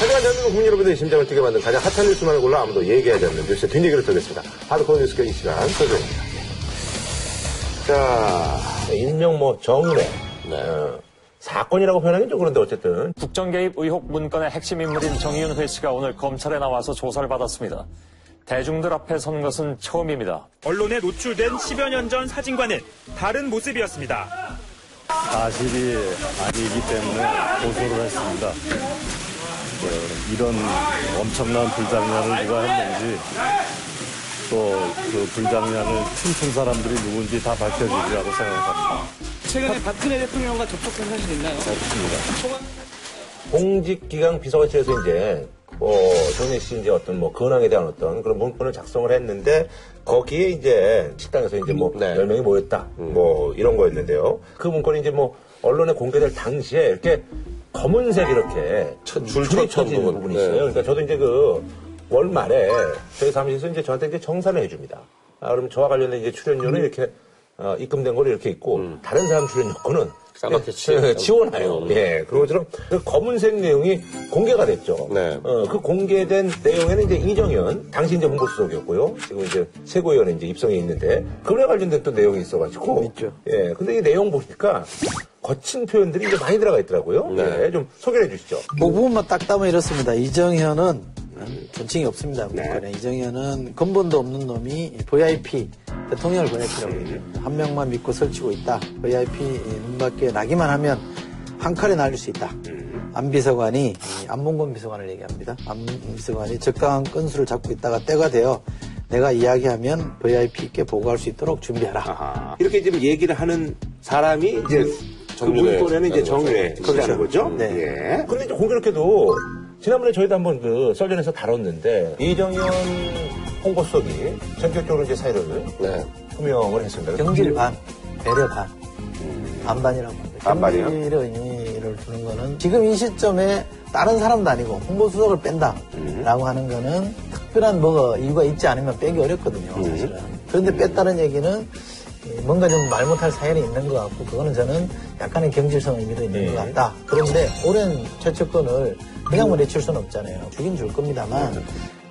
하지만 대한민국 국민 여러분들의 심장을 뛰게 만든 가장 핫한 뉴스만을 골라 아무도 얘기하지 않는 뉴스의 뒷얘기를 드리겠습니다. 하드코어 뉴스가 이 시간 설정입니다. 자, 일명 뭐 정례. 어, 사건이라고 표현하긴 좀 그런데 어쨌든 국정 개입 의혹 문건의 핵심 인물인 정의윤 회 씨가 오늘 검찰에 나와서 조사를 받았습니다. 대중들 앞에 선 것은 처음입니다. 언론에 노출된 10여 년 전 사진과는 다른 모습이었습니다. 사실이 아니기 때문에 고소를 했습니다. 그 이런 엄청난 불장난을 누가 했는지 또 그 불장난을 춤춘 사람들이 누군지 다 밝혀지리라고 생각합니다. 최근에 박근혜 대통령과 접촉한 사실 있나요? 공직기강 비서관실에서 이제 뭐 정혜 씨 이제 어떤 뭐 근황에 대한 어떤 그런 문건을 작성을 했는데 거기에 이제 식당에서 이제 뭐 네. 열 명이 모였다 뭐 이런 거였는데요. 그 문건이 이제 뭐 언론에 공개될 당시에 이렇게 검은색 이렇게 첫- 줄이 줄 쳤던 쳐진 부분. 부분이 네. 있어요. 그러니까 저도 이제 그 월말에 저희 사무실에서 이제 저한테 이제 정산을 해줍니다. 아, 그러면 저와 관련된 이제 출연료는 이렇게 어, 입금된 거를 이렇게 있고 다른 사람 출연 요건은 까맣게 예, 치- 지원해요. 음. 예, 그런 것처럼 그 검은색 내용이 공개가 됐죠. 네. 어, 그 공개된 내용에는 이제 이정현, 당시 이제 홍보수석이었고요. 지금 이제 세고위원회 이제 입성해 있는데, 그에 관련된 또 내용이 있어가지고. 있죠. 예, 근데 이 내용 보니까 거친 표현들이 이제 많이 들어가 있더라고요. 네. 예, 좀 소개를 해주시죠. 그 부분만 딱 따면 이렇습니다. 이정현은 존칭이 없습니다. 문건에 이정현은 근본도 없는 놈이 VIP 대통령을 VIP라고 해요. 한 명만 믿고 설치고 있다. VIP 눈밖에 나기만 하면 한 칼에 날릴 수 있다. 안 비서관이 이 안봉건 비서관을 얘기합니다. 안 비서관이 적당한 건수를 잡고 있다가 때가 되어 내가 이야기하면 VIP께 보고할 수 있도록 준비하라. 아하. 이렇게 지금 얘기를 하는 사람이 이제 그 정윤회 문건에는 이제 거죠. 씨라는 거죠. 네. 예. 근데 이제 공교롭게도 지난번에 저희도 한번 그 썰전에서 다뤘는데 이정현 홍보수석이 전격적으로 이제 사회를 네. 표명을 했습니다. 경질 반, 배려 반, 반반이라고 합니다. 반반이요? 경질의 의미를 두는 거는 지금 이 시점에 다른 사람도 아니고 홍보수석을 뺀다라고 하는 거는 특별한 뭐가 이유가 있지 않으면 빼기 어렵거든요, 사실은. 그런데 뺐다는 얘기는 이 뭔가 좀 말 못할 사연이 있는 것 같고 그거는 저는 약간의 경질성 의미도 있는 것 같다. 그런데 오랜 최측권을 그냥 뭐 내칠 수는 없잖아요. 주긴 줄 겁니다만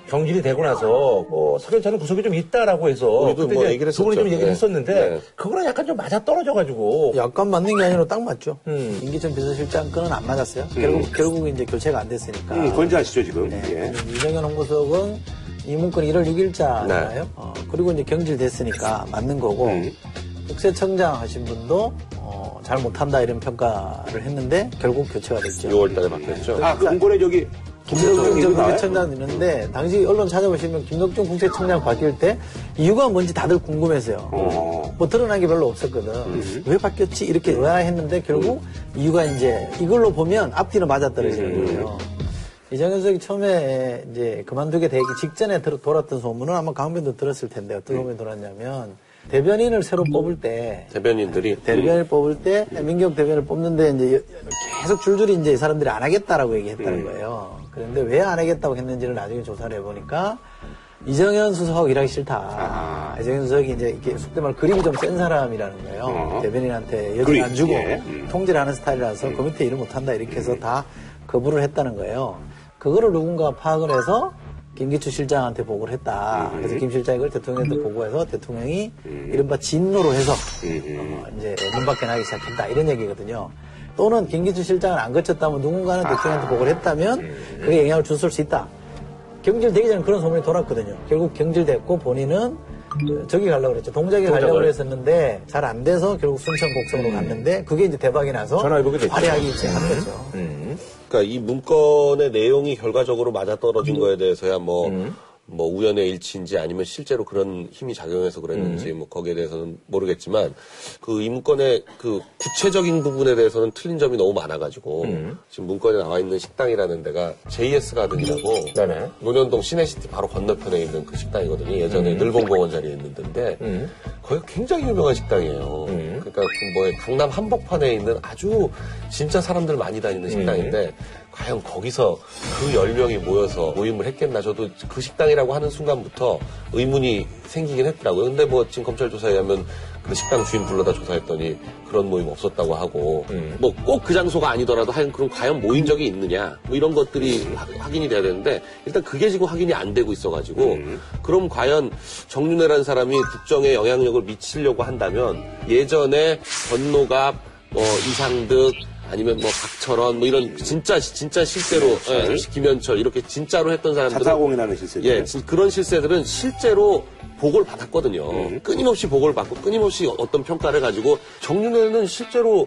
경질이 되고 나서 뭐 석연찮은 구석이 좀 있다라고 해서 우리도 그때 뭐 얘기를 두 분이 좀. 얘기를 네. 했었는데 네. 그거랑 약간 좀 맞아 떨어져가지고 약간 맞는 게 아니라 딱 맞죠. 음. 임기천 비서실장 건은 안 맞았어요. 결국 결국 이제 교체가 안 됐으니까. 음, 건지하시죠 지금. 네. 예. 이정현 홍보수석은 이 문건이 1월 6일자잖아요. 네. 어, 그리고 이제 경질됐으니까 맞는 거고 음. 국세청장 하신 분도 어, 잘 못한다 이런 평가를 했는데 결국 교체가 됐죠. 6월 달에 바뀌었죠. 아, 그 문건에 저기 김덕중 국세청장 있는데 당시 언론 찾아보시면 김덕중 국세청장 바뀔 때 이유가 뭔지 다들 궁금해서요. 어. 뭐 드러난 게 별로 없었거든. 왜 바뀌었지? 이렇게 의아했는데 결국 이유가 이제 이걸로 보면 앞뒤로 맞아떨어지는 거예요. 이정현 수석이 처음에 이제 그만두게 되기 직전에 들- 돌았던 소문은 아마 강변도 들었을 텐데 어떤 소문이 돌았냐면 대변인을 새로 뽑을 때 대변인들이 대변을 뽑을 때 민경 대변을 뽑는데 이제 계속 줄줄이 이제 이 사람들이 안 하겠다라고 얘기했다는 거예요. 그런데 왜 안 하겠다고 했는지를 나중에 조사를 해보니까 이정현 수석 일하기 싫다. 이정현 수석이 이제 이렇게 속된 말 그림이 좀 센 사람이라는 거예요. 어. 대변인한테 여진 안 주고 예. 음. 통제를 하는 스타일이라서 그 밑에 일을 못한다 이렇게 해서 다 거부를 했다는 거예요. 그거를 누군가 파악을 해서 김기춘 실장한테 보고를 했다. 그래서 김 실장이 그걸 대통령한테 보고해서 대통령이 이른바 진노로 해서 어, 이제 문 밖에 나기 시작했다. 이런 얘기거든요. 또는 김기춘 실장을 안 거쳤다면 누군가는 대통령한테 보고를 했다면 그게 영향을 줬을 수 있다. 경질되기 전에 그런 소문이 돌았거든요. 결국 경질됐고 본인은 그 저기 가려고 그랬죠. 동작에 가려고 했었는데 잘 안 돼서 결국 순천 곡성으로 갔는데 그게 이제 대박이 나서 전화위복이 됐죠. 화려하게 시작한 거죠. 그러니까 이 문건의 내용이 결과적으로 맞아떨어진 거에 대해서야 뭐, 뭐 우연의 일치인지 아니면 실제로 그런 힘이 작용해서 그랬는지 뭐 거기에 대해서는 모르겠지만 그 이 문건의 그 구체적인 부분에 대해서는 틀린 점이 너무 많아가지고 지금 문건에 나와 있는 식당이라는 데가 JS 가든이라고 네네. 논현동 시내시티 바로 건너편에 있는 그 식당이거든요. 예전에 늘봉공원 자리에 있는 데인데 거기가 굉장히 유명한 식당이에요. 그러니까 그 뭐에 강남 한복판에 있는 아주 진짜 사람들 많이 다니는 식당인데 과연 거기서 그 10명이 모여서 모임을 했겠나? 저도 그 식당이라고 하는 순간부터 의문이 생기긴 했더라고요. 근데 뭐 지금 검찰 조사에 의하면 그 식당 주인 불러다 조사했더니 그런 모임 없었다고 하고 뭐꼭 그 장소가 아니더라도 하여튼 그럼 과연 모인 적이 있느냐? 뭐 이런 것들이 하- 확인이 돼야 되는데 일단 그게 지금 확인이 안 되고 있어가지고 그럼 과연 정윤회라는 사람이 국정에 영향력을 미치려고 한다면 예전에 전노갑 뭐 이상득 아니면 뭐 박철원 뭐 이런 진짜 진짜 실제로 예, 김현철 이렇게 진짜로 했던 사람들은 자타공인하는 실세죠. 예, 진- 그런 실세들은 실제로 보고를 받았거든요. 음. 끊임없이 보고를 받고 끊임없이 어떤 평가를 가지고 정윤회는 실제로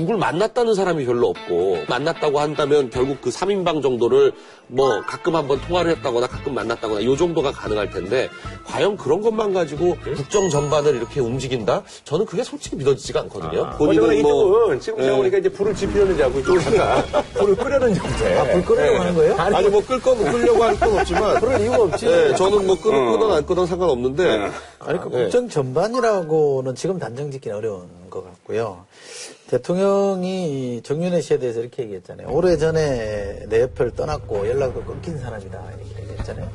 누굴 만났다는 사람이 별로 없고 만났다고 한다면 결국 그 3인방 정도를 뭐 가끔 한번 통화를 했다거나 가끔 만났다거나 요 정도가 가능할 텐데 과연 그런 것만 가지고 국정 전반을 이렇게 움직인다? 저는 그게 솔직히 믿어지지가 않거든요. 본인은 본인은 뭐 이쪽은 지금 제가 보니까 이제 불을 지피려는지 알고 이쪽은 잠깐 불을 끄려는 형태. 아, 불 끄려고 하는 거예요? 아니 뭐끌 거면 끌려고 할 건 없지만 그럴 이유가 없지. 예, 저는 뭐 끄, 끄던 안 끄던 상관없는데 아니, 그 예. 국정 전반이라고는 지금 단정 짓기는 어려운 것 같고요. 대통령이 정윤회 씨에 대해서 이렇게 얘기했잖아요. 오래전에 내 옆을 떠났고 연락도 끊긴 사람이다. 이렇게 얘기했잖아요.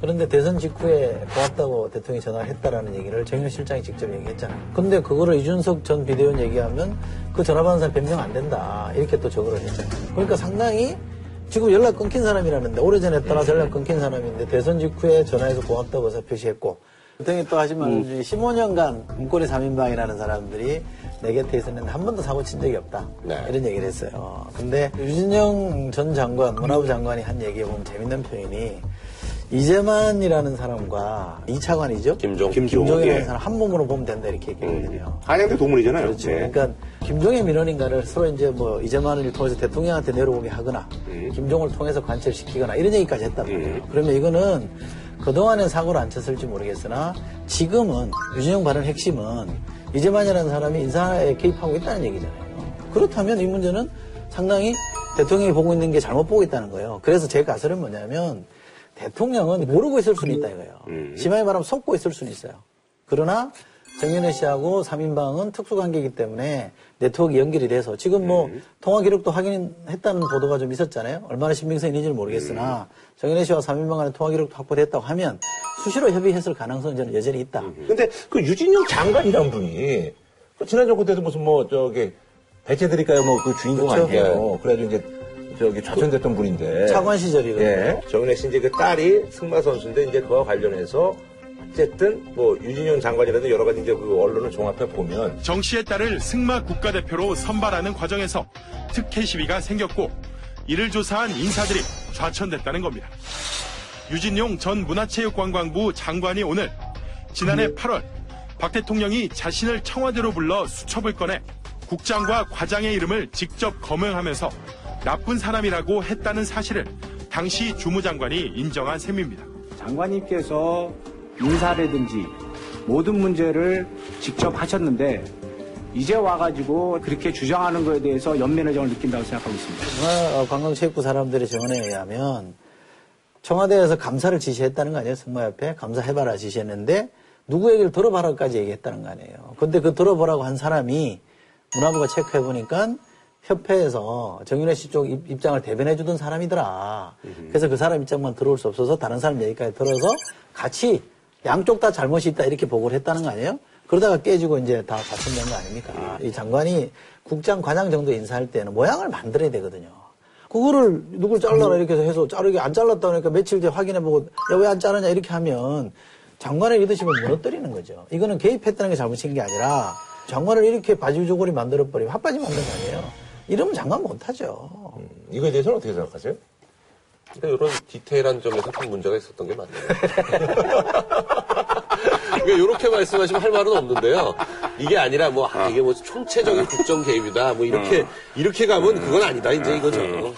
그런데 대선 직후에 고맙다고 대통령이 전화를 했다라는 얘기를 정윤 실장이 직접 얘기했잖아요. 근데 그거를 이준석 전 비대위원 얘기하면 그 전화 받은 사람 변명 안 된다. 이렇게 또 적어를 했잖아요. 그러니까 상당히 지금 연락 끊긴 사람이라는데 오래전에 떠나서 연락 끊긴 사람인데 대선 직후에 전화해서 고맙다고 해서 표시했고 대통령이 또 하지만 15년간 문고리 3인방이라는 사람들이 내 곁에 있었는데 한 번도 사고 친 적이 없다. 네. 이런 얘기를 했어요. 근데 유진영 전 장관, 문화부 장관이 한 얘기에 보면 재밌는 표현이 이재만이라는 사람과 이차관이죠. 김종. 김종이라는 예. 사람 한 몸으로 보면 된다 이렇게 얘기했거든요. 한양대 동문이잖아요. 그렇죠. 네. 그러니까 김종의 민원인가를 서로 이제 뭐 이재만을 통해서 대통령한테 내려오게 하거나 김종을 통해서 관철시키거나 이런 얘기까지 했단 말이에요. 그러면 이거는 그동안엔 사고를 안 쳤을지 모르겠으나 지금은 유진영 발언 핵심은 이재만이라는 사람이 인사에 개입하고 있다는 얘기잖아요. 그렇다면 이 문제는 상당히 대통령이 보고 있는 게 잘못 보고 있다는 거예요. 그래서 제 가설은 뭐냐면 대통령은 모르고 있을 수는 있다 이거예요. 심하게 말하면 속고 있을 수는 있어요. 그러나 정윤회 씨하고 3인방은 특수관계이기 때문에 네트워크 연결이 돼서 지금 뭐 통화 기록도 확인했다는 보도가 좀 있었잖아요. 얼마나 신빙성이 있는지는 모르겠으나 정윤회 씨와 3인방 간의 통화 기록도 확보됐다고 하면 수시로 협의했을 가능성은 저는 여전히 있다. 근데 그 유진영 장관이란 분이 그 지난 정권 때도 무슨 뭐 저기 배째드릴까요 뭐 그 주인공 그렇죠. 아니에요. 그래가지고 이제 저기 좌천됐던 분인데. 차관 시절이거든요. 예. 정은혜 씨 이제 그 딸이 승마 선수인데 이제 그와 관련해서 어쨌든 뭐 유진영 장관이라든 여러 가지 이제 그 언론을 종합해 보면 정 씨의 딸을 승마 국가대표로 선발하는 과정에서 특혜 시비가 생겼고 이를 조사한 인사들이 좌천됐다는 겁니다. 유진용 전 문화체육관광부 장관이 오늘 지난해 8월 박 대통령이 자신을 청와대로 불러 수첩을 꺼내 국장과 과장의 이름을 직접 거명하면서 나쁜 사람이라고 했다는 사실을 당시 주무장관이 인정한 셈입니다. 장관님께서 인사라든지 모든 문제를 직접 하셨는데 이제 와가지고 그렇게 주장하는 거에 대해서 연민의정을 느낀다고 생각하고 있습니다. 문화관광체육부 사람들의 증언에 의하면 청와대에서 감사를 지시했다는 거 아니에요? 승마협회 감사해봐라 지시했는데 누구 얘기를 들어봐라까지 얘기했다는 거 아니에요? 근데 그 들어보라고 한 사람이 문화부가 체크해보니까 협회에서 정윤혜 씨 쪽 입장을 대변해 주던 사람이더라. 그래서 그 사람 입장만 들어올 수 없어서 다른 사람 얘기까지 들어서 같이 양쪽 다 잘못이 있다 이렇게 보고를 했다는 거 아니에요? 그러다가 깨지고 이제 다 다쳤는 거 아닙니까? 이 장관이 국장 과장 정도 인사할 때는 모양을 만들어야 되거든요. 그거를 누굴 잘라라 이렇게 해서 자르게 안 잘랐다 그러니까 며칠 뒤에 확인해보고 야왜안 자르냐 이렇게 하면 장관의 리더십을 무너뜨리는 거죠. 이거는 개입했다는 게 잘못인 게 아니라 장관을 이렇게 바지조골이 만들어버리면 핫바지 만든 거 아니에요. 이러면 장관 못하죠. 이거에 대해서는 어떻게 생각하세요? 그러니까 이런 디테일한 점에서 좀 문제가 있었던 게 맞네요. 그러니까 이렇게 말씀하시면 할 말은 없는데요. 이게 아니라 뭐 아, 이게 뭐 총체적인 국정 개입이다. 뭐 이렇게 이렇게 가면 그건 아니다. 이제 이거죠. 네.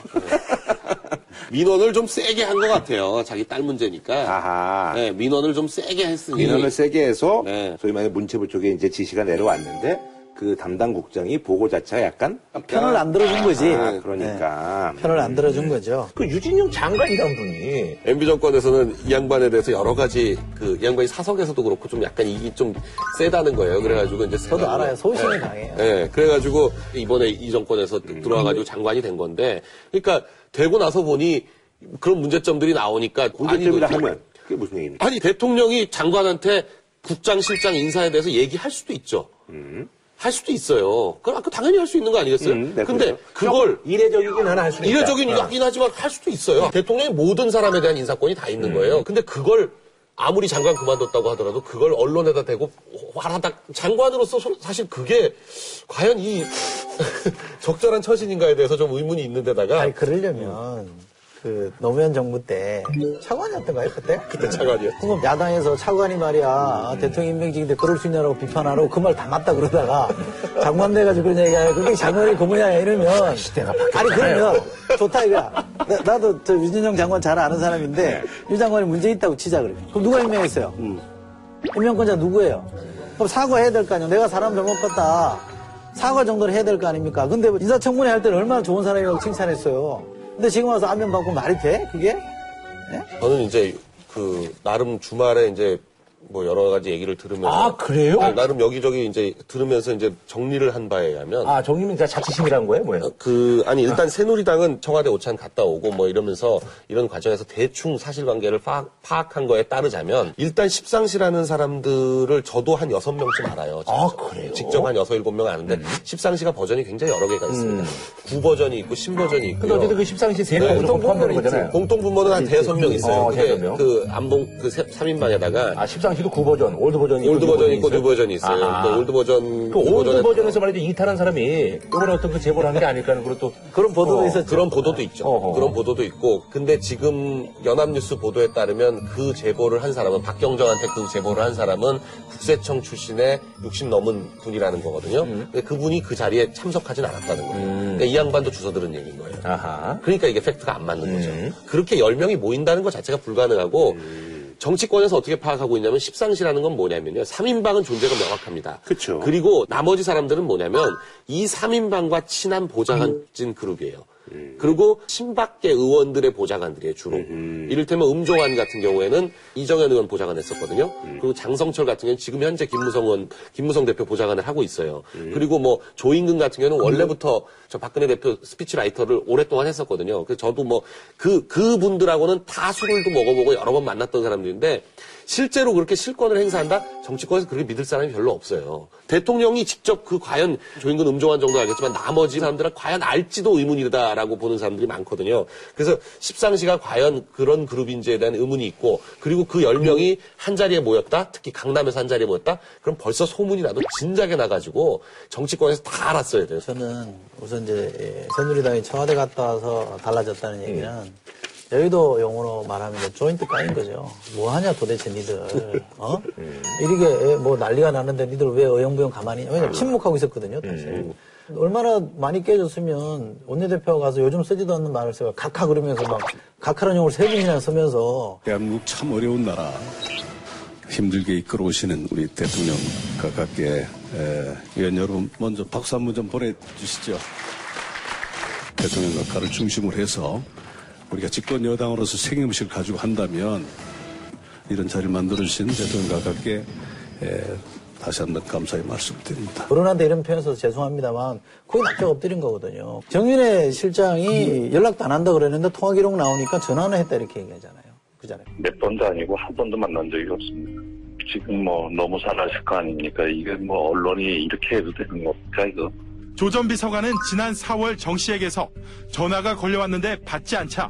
민원을 좀 세게 한 것 같아요. 자기 딸 문제니까. 아하. 네, 민원을 좀 세게 했으니. 민원을 세게 해서 네. 소위 말해 문체부 쪽에 이제 지시가 내려왔는데 그 담당 국장이 보고 자체가 약간 편을 안 들어준 거지. 아, 그러니까 네. 편을 안 들어준 거죠. 그 유진영 장관이란 분이 MB 정권에서는 이 양반에 대해서 여러 가지 그 양반이 사석에서도 그렇고 좀 약간 이게 좀 세다는 거예요. 그래가지고 이제 저도 세다고. 알아요. 소신이 강해요. 네, 그래가지고 이번에 이 정권에서 들어와가지고 장관이 된 건데, 그러니까 되고 나서 보니 그런 문제점들이 나오니까 문제점이라 그- 하면 그게 무슨 얘기입니까? 아니 대통령이 장관한테 국장, 실장 인사에 대해서 얘기할 수도 있죠. 할 수도 있어요. 그럼 그 당연히 할 수 있는 거 아니겠어요? 음, 네, 근데 그렇죠. 그걸 이례적이긴 하나 할 수는 있다. 이례적인 어. 이긴 하지만 할 수도 있어요. 대통령이 모든 사람에 대한 인사권이 다 있는 거예요. 근데 그걸 아무리 장관 그만뒀다고 하더라도 그걸 언론에다 대고 화하다 장관으로서 소- 사실 그게 과연 이 적절한 처신인가에 대해서 좀 의문이 있는데다가 아니 그러려면 그 노무현 정부 때 차관이었던가요 그때? 그때 차관이었죠. 그럼 야당에서 차관이 말이야 대통령 임명직인데 그럴 수 있냐라고 비판하고 그 말 다 맞다 그러다가 장관 돼가지고 그런 얘기하고 그게 장관이 그 모양이야 이러면 시대가 아니 그러면 좋다 이거야 나, 도저 유진영 장관 잘 아는 사람인데 유 장관이 문제 있다고 치자 그래 그럼 누가 임명했어요? 임명권자 누구예요? 그럼 사과해야 될 거 아니야 내가 사람 잘못 봤다 사과 정도는 해야 될 거 아닙니까? 근데 뭐 인사청문회 할 때는 얼마나 좋은 사람이라고 칭찬했어요. 근데 지금 와서 안면 받고 말이 돼? 그게? 저는 이제 그 나름 주말에 이제 뭐 여러 가지 얘기를 들으면서 아, 그래요? 아니, 나름 여기저기 이제 들으면서 이제 정리를 한 바에 의하면 아, 정님은 진짜 자치심이란 거예요, 뭐예요? 그 아니 일단 새누리당은 청와대 오찬 갔다 오고 뭐 이러면서 이런 과정에서 대충 사실관계를 파악, 파악한 거에 따르자면 일단 십상시라는 사람들을 저도 한 여섯 명쯤 알아요. 아, 그래요? 직접 한 여섯 일곱 명 아는데 십상시가 버전이 굉장히 여러 개가 있습니다. 구 버전이 있고 신 버전이 있고. 근데 어쨌든 그 십상시 세 명으로 포함되는 거잖아요. 공통 부모는 한 대여섯 명 있어요. 어. 그 암동 그 3인방에다가 아, 십상시 도 구 버전, old 버전이 old 버전이 있고 new 버전이 있어요. 아하. 그 old 버전 그 new old 버전에 버전에서 말이죠. 이탈한 사람이 이번에 어떤 그 제보를 한 게 아닐까 하는 그런 또 그런 보도도 어, 있었죠. 그런 보도도 있죠. 어허. 그런 보도도 있고. 근데 지금 연합뉴스 보도에 따르면 그 제보를 한 사람은 박경정한테 그 제보를 한 사람은 국세청 출신의 60 넘은 분이라는 거거든요. 음. 근데 그분이 그 자리에 참석하진 않았다는 거예요. 그러니까 이 양반도 주워 들은 얘기인 거예요. 아하. 그러니까 이게 팩트가 안 맞는 거죠. 음. 그렇게 10명이 모인다는 것 자체가 불가능하고 정치권에서 어떻게 파악하고 있냐면 십상시라는 건 뭐냐면요. 3인방은 존재가 명확합니다. 그쵸. 그리고 나머지 사람들은 뭐냐면 이 3인방과 친한 보좌관진 그룹이에요. 그리고 친박계 의원들의 보좌관들이에요, 주로. 이를테면 음종환 같은 경우에는 이정현 의원 보좌관 했었거든요. 그리고 장성철 같은 경우는 지금 현재 김무성 의원, 김무성 대표 보좌관을 하고 있어요. 그리고 뭐 조인근 같은 경우는 원래부터 저 박근혜 대표 speechwriter를 오랫동안 했었거든요. 그래서 저도 뭐 그, 그분들하고는 다 술을도 먹어보고 여러 번 만났던 사람들인데 실제로 그렇게 실권을 행사한다? 정치권에서 그렇게 믿을 사람이 별로 없어요. 대통령이 직접 그 과연 조인근 음종환 정도 알겠지만 나머지 사람들은 과연 알지도 의문이다라고 보는 사람들이 많거든요. 그래서 십상시가 과연 그런 그룹인지에 대한 의문이 있고 그리고 그 10명이 한 자리에 모였다? 특히 강남에서 한 자리에 모였다? 그럼 벌써 소문이 나도 진작에 나가지고 정치권에서 다 알았어야 돼요. 저는 우선 이제 예, 새누리당이 청와대 갔다 와서 달라졌다는 얘기는 여의도 용어로 말하면 이제 조인트 까인 거죠. 뭐 하냐 도대체 니들. 어? 이렇게 뭐 난리가 나는데 니들 왜 어영부영 가만히 있냐. 왜냐면 침묵하고 있었거든요. 사실. 얼마나 많이 깨졌으면 원내대표가 가서 요즘 쓰지도 않는 말을 써요. 각하 그러면서 막 각하라는 용어를 세 번이나 쓰면서 대한민국 참 어려운 나라 힘들게 이끌어오시는 우리 대통령 가깝게 에, 의원 여러분 먼저 박수 한 번 좀 보내주시죠. 대통령 각하를 중심으로 해서 우리가 집권 여당으로서 책임의식을 가지고 한다면 이런 자리를 만들어주신 대통령 가깝게 에, 다시 한번 감사의 말씀을 드립니다. 어른한테 이런 표현 써서 죄송합니다만 거의 납작 엎드린 거거든요. 정윤회 실장이 연락도 안 한다 그랬는데 통화 기록 나오니까 전화는 했다 이렇게 얘기하잖아요. 그잖아요. 몇 번도 아니고 한 번도 만난 적이 없습니다. 지금 뭐 너무 잘하실 거 아닙니까? 이게 뭐 언론이 이렇게 해도 되는 겁니까 이거? 조 전 비서관은 지난 4월 정 씨에게서 전화가 걸려왔는데 받지 않자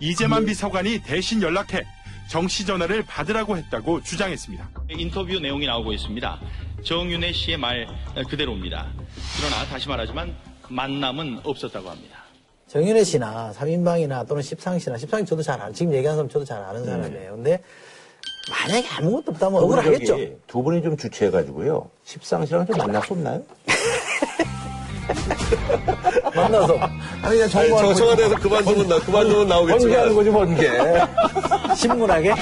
이재만 비서관이 대신 연락해 정 씨 전화를 받으라고 했다고 주장했습니다. 인터뷰 내용이 나오고 있습니다. 정윤혜 씨의 말 그대로입니다. 그러나 다시 말하지만 만남은 없었다고 합니다. 정윤혜 씨나 3인방이나 또는 십상시나 십상시 저도 잘 아는 지금 얘기한 사람 저도 잘 아는 사람이에요. 근데 만약에 아무것도 없다면 억울하겠죠. 두 분이 좀 주최해가지고요. 십상시랑 좀 만났었나요? 만나서 아니, 그냥 아니, 정보하는 저 청와대에서 그만두면 나, 그만두면 번개하는 나오겠지만. 거지, 번개. 신문하게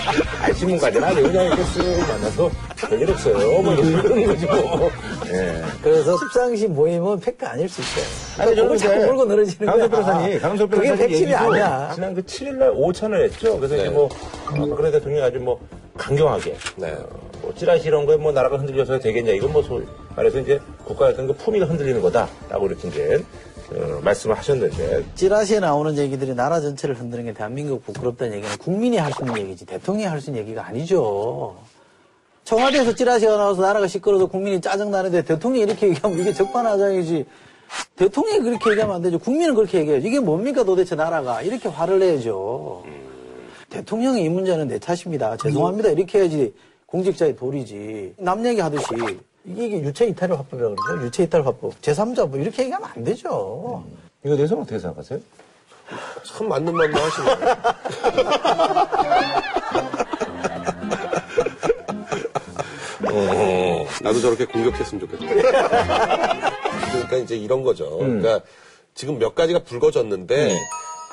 아니, 신문까지는 아니고 그냥 이렇게 쓱 만나서 별일 없어요. 뭐 이런 그런 거지 뭐. 예. 그래서 십상시 모임은 팩트 아닐 수 있어요. 아니, 그러니까 그걸 저는 자꾸 물고 늘어지는 거야. 강석 변호사님, 강석 그게 변호사님 fact이 얘기도 아니야. 지난 그 7일날 오찬을 했죠. 그래서 네. 이제 뭐, 어, 박근혜 대통령이 아주 뭐, 강경하게. 네. 뭐, 찌라시 이런 거에 뭐, 나라가 흔들려서 되겠냐. 이건 뭐, 소위 말해서 이제 국가의 어떤 그 품위가 흔들리는 거다라고 이렇게 이제, 어, 말씀을 하셨는데. 찌라시에 나오는 얘기들이 나라 전체를 흔드는 게 대한민국 부끄럽다는 얘기는 국민이 할 수 있는 얘기지 대통령이 할 수 있는 얘기가 아니죠. 청와대에서 찌라시가 나와서 나라가 시끄러워서 국민이 짜증나는데 대통령이 이렇게 얘기하면 이게 적반하장이지. 대통령이 그렇게 얘기하면 안 되죠. 국민은 그렇게 얘기해야죠. 이게 뭡니까 도대체 나라가. 이렇게 화를 내야죠. 대통령이 이 문제는 내 탓입니다. 죄송합니다. 이렇게 해야지 공직자의 도리지. 남 얘기하듯이 이게 유체 이탈 화법이라고 그러죠. 유체 이탈 화법. 제3자 뭐 이렇게 얘기하면 안 되죠. 이거 대해서는 어떻게 생각하세요? 참 맞는 말만 하시네. 어, 나도 저렇게 공격했으면 좋겠다. 그러니까 이제 이런 거죠. 그러니까 지금 몇 가지가 불거졌는데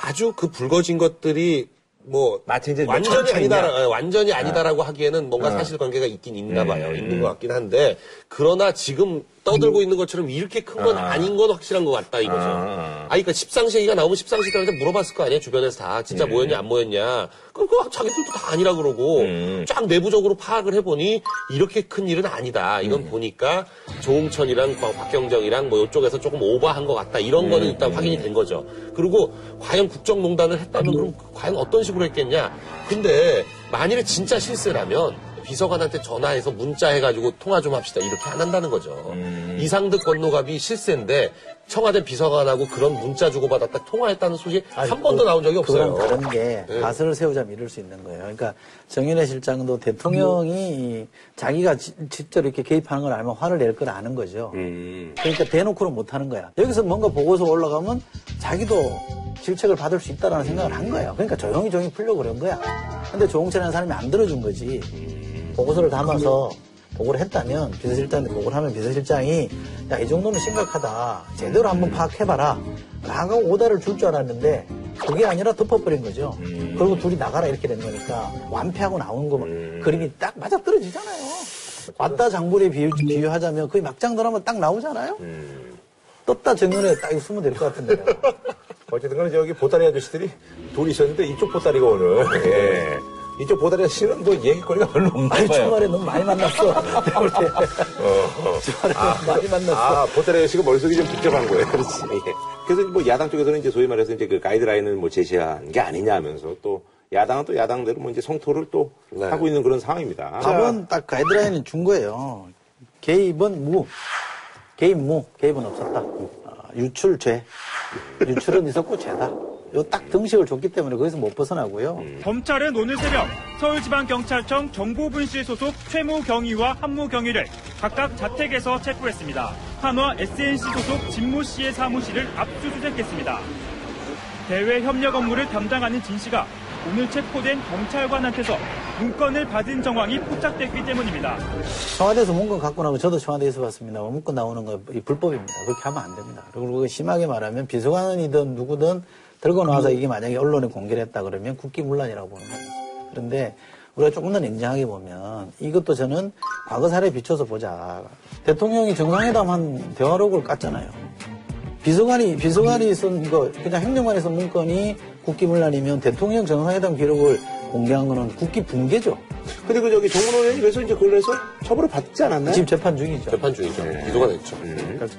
아주 그 불거진 것들이 뭐 마치 이제 완전히 몇 아니다. 어, 완전히 아니다라고 하기에는 뭔가 사실관계가 있긴 있나 봐요. 있는 것 같긴 한데 그러나 지금 떠들고 있는 것처럼 이렇게 큰 건 아. 닌건 확실한 것 같다 이거죠. 아, 그러니까 십상시 얘기가 나오면 십상시 들한테 물어봤을 거 아니에요 주변에서 다 진짜 모였냐 안 모였냐. 그럼 그 자기들도 다 아니라 그러고 쫙 내부적으로 파악을 해보니 이렇게 큰 일은 아니다. 이건 보니까 조홍천이랑 박- 박경정이랑 뭐 이쪽에서 조금 오버한 것 같다. 이런 거는 일단 확인이 된 거죠. 그리고 과연 국정농단을 했다면 그럼 과연 어떤 식으로 했겠냐. 근데 만일에 진짜 실세라면 비서관한테 전화해서 문자해가지고 통화 좀 합시다. 이렇게 안 한다는 거죠. 이상득 권노갑이 실세인데 청와대 비서관하고 그런 문자 주고받았다 통화했다는 소식 한 번도 그- 나온 적이 없어요. 그건 다른 게 네. 가설을 세우자면 이럴 수 있는 거예요. 그러니까 정윤회 실장도 대통령이 자기가 지- 직접 이렇게 개입하는 걸 알면 화를 낼 걸 아는 거죠. 그러니까 대놓고는 못 하는 거야. 여기서 뭔가 보고서 올라가면 자기도 질책을 받을 수 있다라는 생각을 한 거예요. 그러니까 조용히 조용히 풀려고 그런 거야. 근데 조홍철이라는 사람이 안 들어준 거지. 보고서를 담아서 보고를 했다면 비서실장한테 보고를 하면 비서실장이 야 이 정도는 심각하다. 제대로 한번 파악해봐라. 라고 오다를 줄 줄 알았는데 그게 아니라 덮어버린 거죠. 그리고 둘이 나가라 이렇게 된 거니까 완패하고 나오는 거 그림이 딱 맞아 떨어지잖아요. 왔다 장군에 비유, 비유하자면 거의 막장 드라마 딱 나오잖아요. 떴다 정연에 딱 쓰면 될 것 같은데. 어쨌든 간에 저기 보따리 아저씨들이 둘이 있었는데 이쪽 보따리가 오늘. 예. 이쪽 보따리 아저씨는 뭐 얘기거리가 별로 없나 아니 봐요. 주말에 너무 많이 만났어 내가 볼 때. 주말에 너무 많이 만났어 아, 보따리 아저씨가 머릿속이 좀 복잡한 거예요. 그렇지. 예. 그래서 뭐 야당 쪽에서는 이제 소위 말해서 이제 그 가이드라인을 뭐 제시한 게 아니냐 하면서 또 야당은 또 야당대로 뭐 이제 성토를 또 네. 하고 있는 그런 상황입니다. 답은 딱 가이드라인을 준 거예요. 개입은 무. 개입 무. 개입은 없었다. 아, 유출죄. 유출은 있었고 죄다. 요 딱 등식을 줬기 때문에 거기서 못 벗어나고요. 검찰은 오늘 새벽 서울지방경찰청 정보분실 소속 최모 경위와 한모 경위를 각각 자택에서 체포했습니다. 한화 SNC 소속 진모 씨의 사무실을 압수수색했습니다. 대외 협력 업무를 담당하는 진 씨가 오늘 체포된 경찰관한테서 문건을 받은 정황이 포착됐기 때문입니다. 청와대에서 문건 갖고 나면 저도 청와대에서 봤습니다. 문건 나오는 거이 불법입니다. 그렇게 하면 안 됩니다. 그리고 심하게 말하면 비서관이든 누구든 들고 나와서 이게 만약에 언론에 공개를 했다 그러면 국기문란이라고 보는 겁니다. 그런데 우리가 조금 더 냉정하게 보면 이것도 저는 과거 사례에 비춰서 보자. 대통령이 정상회담 한 대화록을 깠잖아요. 비서관이 비서관이 쓴 거 그냥 행정관이 쓴 문건이 국기문란이면 대통령 정상회담 기록을 공개한 거는 국기 붕괴죠. 근데 그 저기 정문호 의원이 그래서 이제 그걸 해서 처벌을 받지 않았나요? 지금 재판 중이죠. 재판 중이죠. 기소가 됐죠.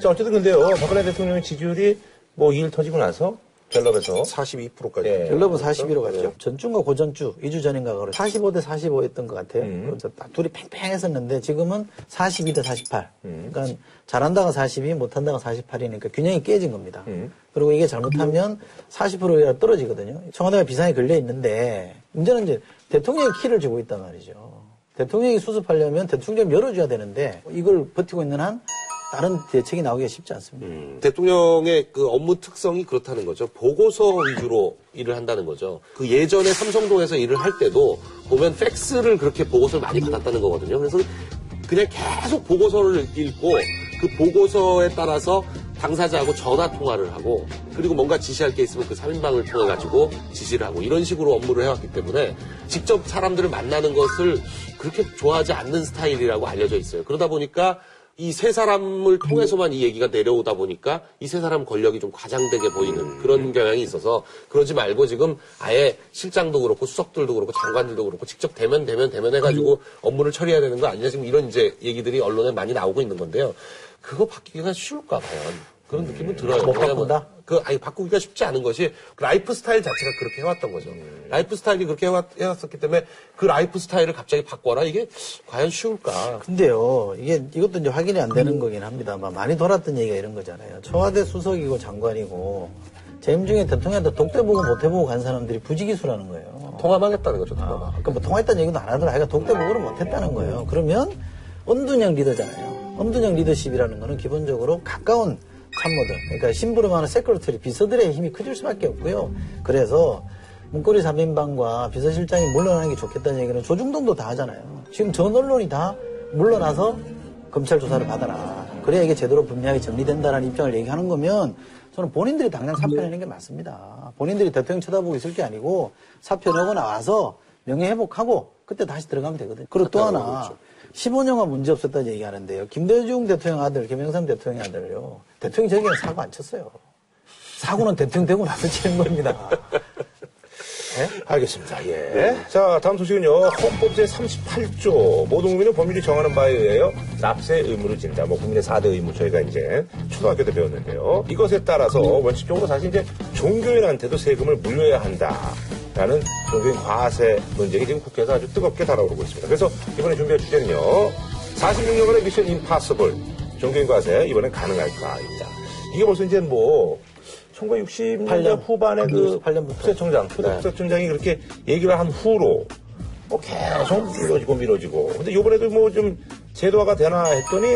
자, 어쨌든 근데요, 박근혜 대통령의 지지율이 뭐이일 터지고 나서 갤럽에서 42%까지. 예. 갤럽은 41로 갔죠. 전주인가 고전주, 2주 전인가 그래. 45 대 45였던 것 같아요. 그래서 딱 둘이 팽팽했었는데 지금은 42 대 48. 그러니까 잘한다가 42, 못한다가 48이니까 균형이 깨진 겁니다. 그리고 이게 잘못하면 40%가 떨어지거든요. 청와대가 비상에 걸려 있는데 문제는 이제 대통령이 키를 쥐고 있단 말이죠. 대통령이 수습하려면 대통령 열어줘야 되는데 이걸 버티고 있는 한 다른 대책이 나오기가 쉽지 않습니다. 대통령의 그 업무 특성이 그렇다는 거죠. 보고서 위주로 일을 한다는 거죠. 그 예전에 삼성동에서 일을 할 때도 보면 팩스를 그렇게 보고서를 많이 받았다는 거거든요. 그래서 그냥 계속 보고서를 읽고 그 보고서에 따라서 당사자하고 전화 통화를 하고 그리고 뭔가 지시할 게 있으면 그 3인방을 통해 가지고 지시를 하고 이런 식으로 업무를 해왔기 때문에 직접 사람들을 만나는 것을 그렇게 좋아하지 않는 스타일이라고 알려져 있어요. 그러다 보니까 이 세 사람을 통해서만 이 얘기가 내려오다 보니까 이 세 사람 권력이 좀 과장되게 보이는 그런 경향이 있어서 그러지 말고 지금 아예 실장도 그렇고 수석들도 그렇고 장관들도 그렇고 직접 대면 대면 대면 해가지고 업무를 처리해야 되는 거 아니냐 지금 이런 이제 얘기들이 언론에 많이 나오고 있는 건데요. 그거 바뀌기가 쉬울까 과연 그런 느낌은 들어요. 못 바꾼다? 그 아니 바꾸기가 쉽지 않은 것이 그 라이프 스타일 자체가 그렇게 해왔던 거죠. lifestyle이 그렇게 해왔, 해왔 었기 때문에 그 lifestyle을 갑자기 바꿔라 이게 과연 쉬울까? 근데요, 이게 이것도 이제 확인이 안 되는 거긴 합니다만 많이 돌았던 얘기가 이런 거잖아요. 청와대 수석이고 장관이고 재임 중에 대통령한테 독대 보고 못 해보고 간 사람들이 부지기수라는 거예요. 통합하겠다는 거죠. 통합. 그러니까 뭐 통화했다는 얘기도 안 하더라. 하여간 독대 보고를 못 했다는 거예요. 그러면 은둔형 리더잖아요. 은둔형 리더십이라는 거는 기본적으로 가까운 참모들, 그러니까 심부름하는 secretary 비서들의 힘이 커질 수밖에 없고요. 그래서 문고리 3인방과 비서실장이 물러나는 게 좋겠다는 얘기는 조중동도 다 하잖아요. 지금 전 언론이 다 물러나서 검찰 조사를 받아라. 그래야 이게 제대로 분명하게 정리된다라는 입장을 얘기하는 거면 저는 본인들이 당장 사표내는 게 맞습니다. 본인들이 대통령 쳐다보고 있을 게 아니고 사표 내고 나와서 명예 회복하고 그때 다시 들어가면 되거든요. 그리고 또 하나 15년간 문제 없었다는 얘기하는데요. 김대중 대통령 아들, 김영삼 대통령 아들요. 대통령 저기는 사고 안 쳤어요. 사고는 대통령 되고 나서 치는 겁니다. 알겠습니다. 예. 자, 다음 소식은요. 헌법 제38조. 모든 국민은 법률이 정하는 바에 의하여 납세 의무를 진다. 뭐 국민의 4대 의무 저희가 이제 초등학교 때 배웠는데요. 이것에 따라서 원칙적으로 사실 이제 종교인한테도 세금을 물려야 한다. 라는 종교인 과세 논쟁이 지금 국회에서 아주 뜨겁게 달아오르고 있습니다. 그래서 이번에 준비한 주제는요. 46년간의 미션 임파서블. 종교인 과세 이번엔 가능할까입니다. 이게 벌써 이제 뭐 1960년대 8년. 후반에 그 68년부터. 국세청장, 초대 국세청장이 그렇게 얘기를 한 후로 뭐 계속 미뤄지고 미뤄지고. 근데 요번에도 뭐 좀 제도화가 되나 했더니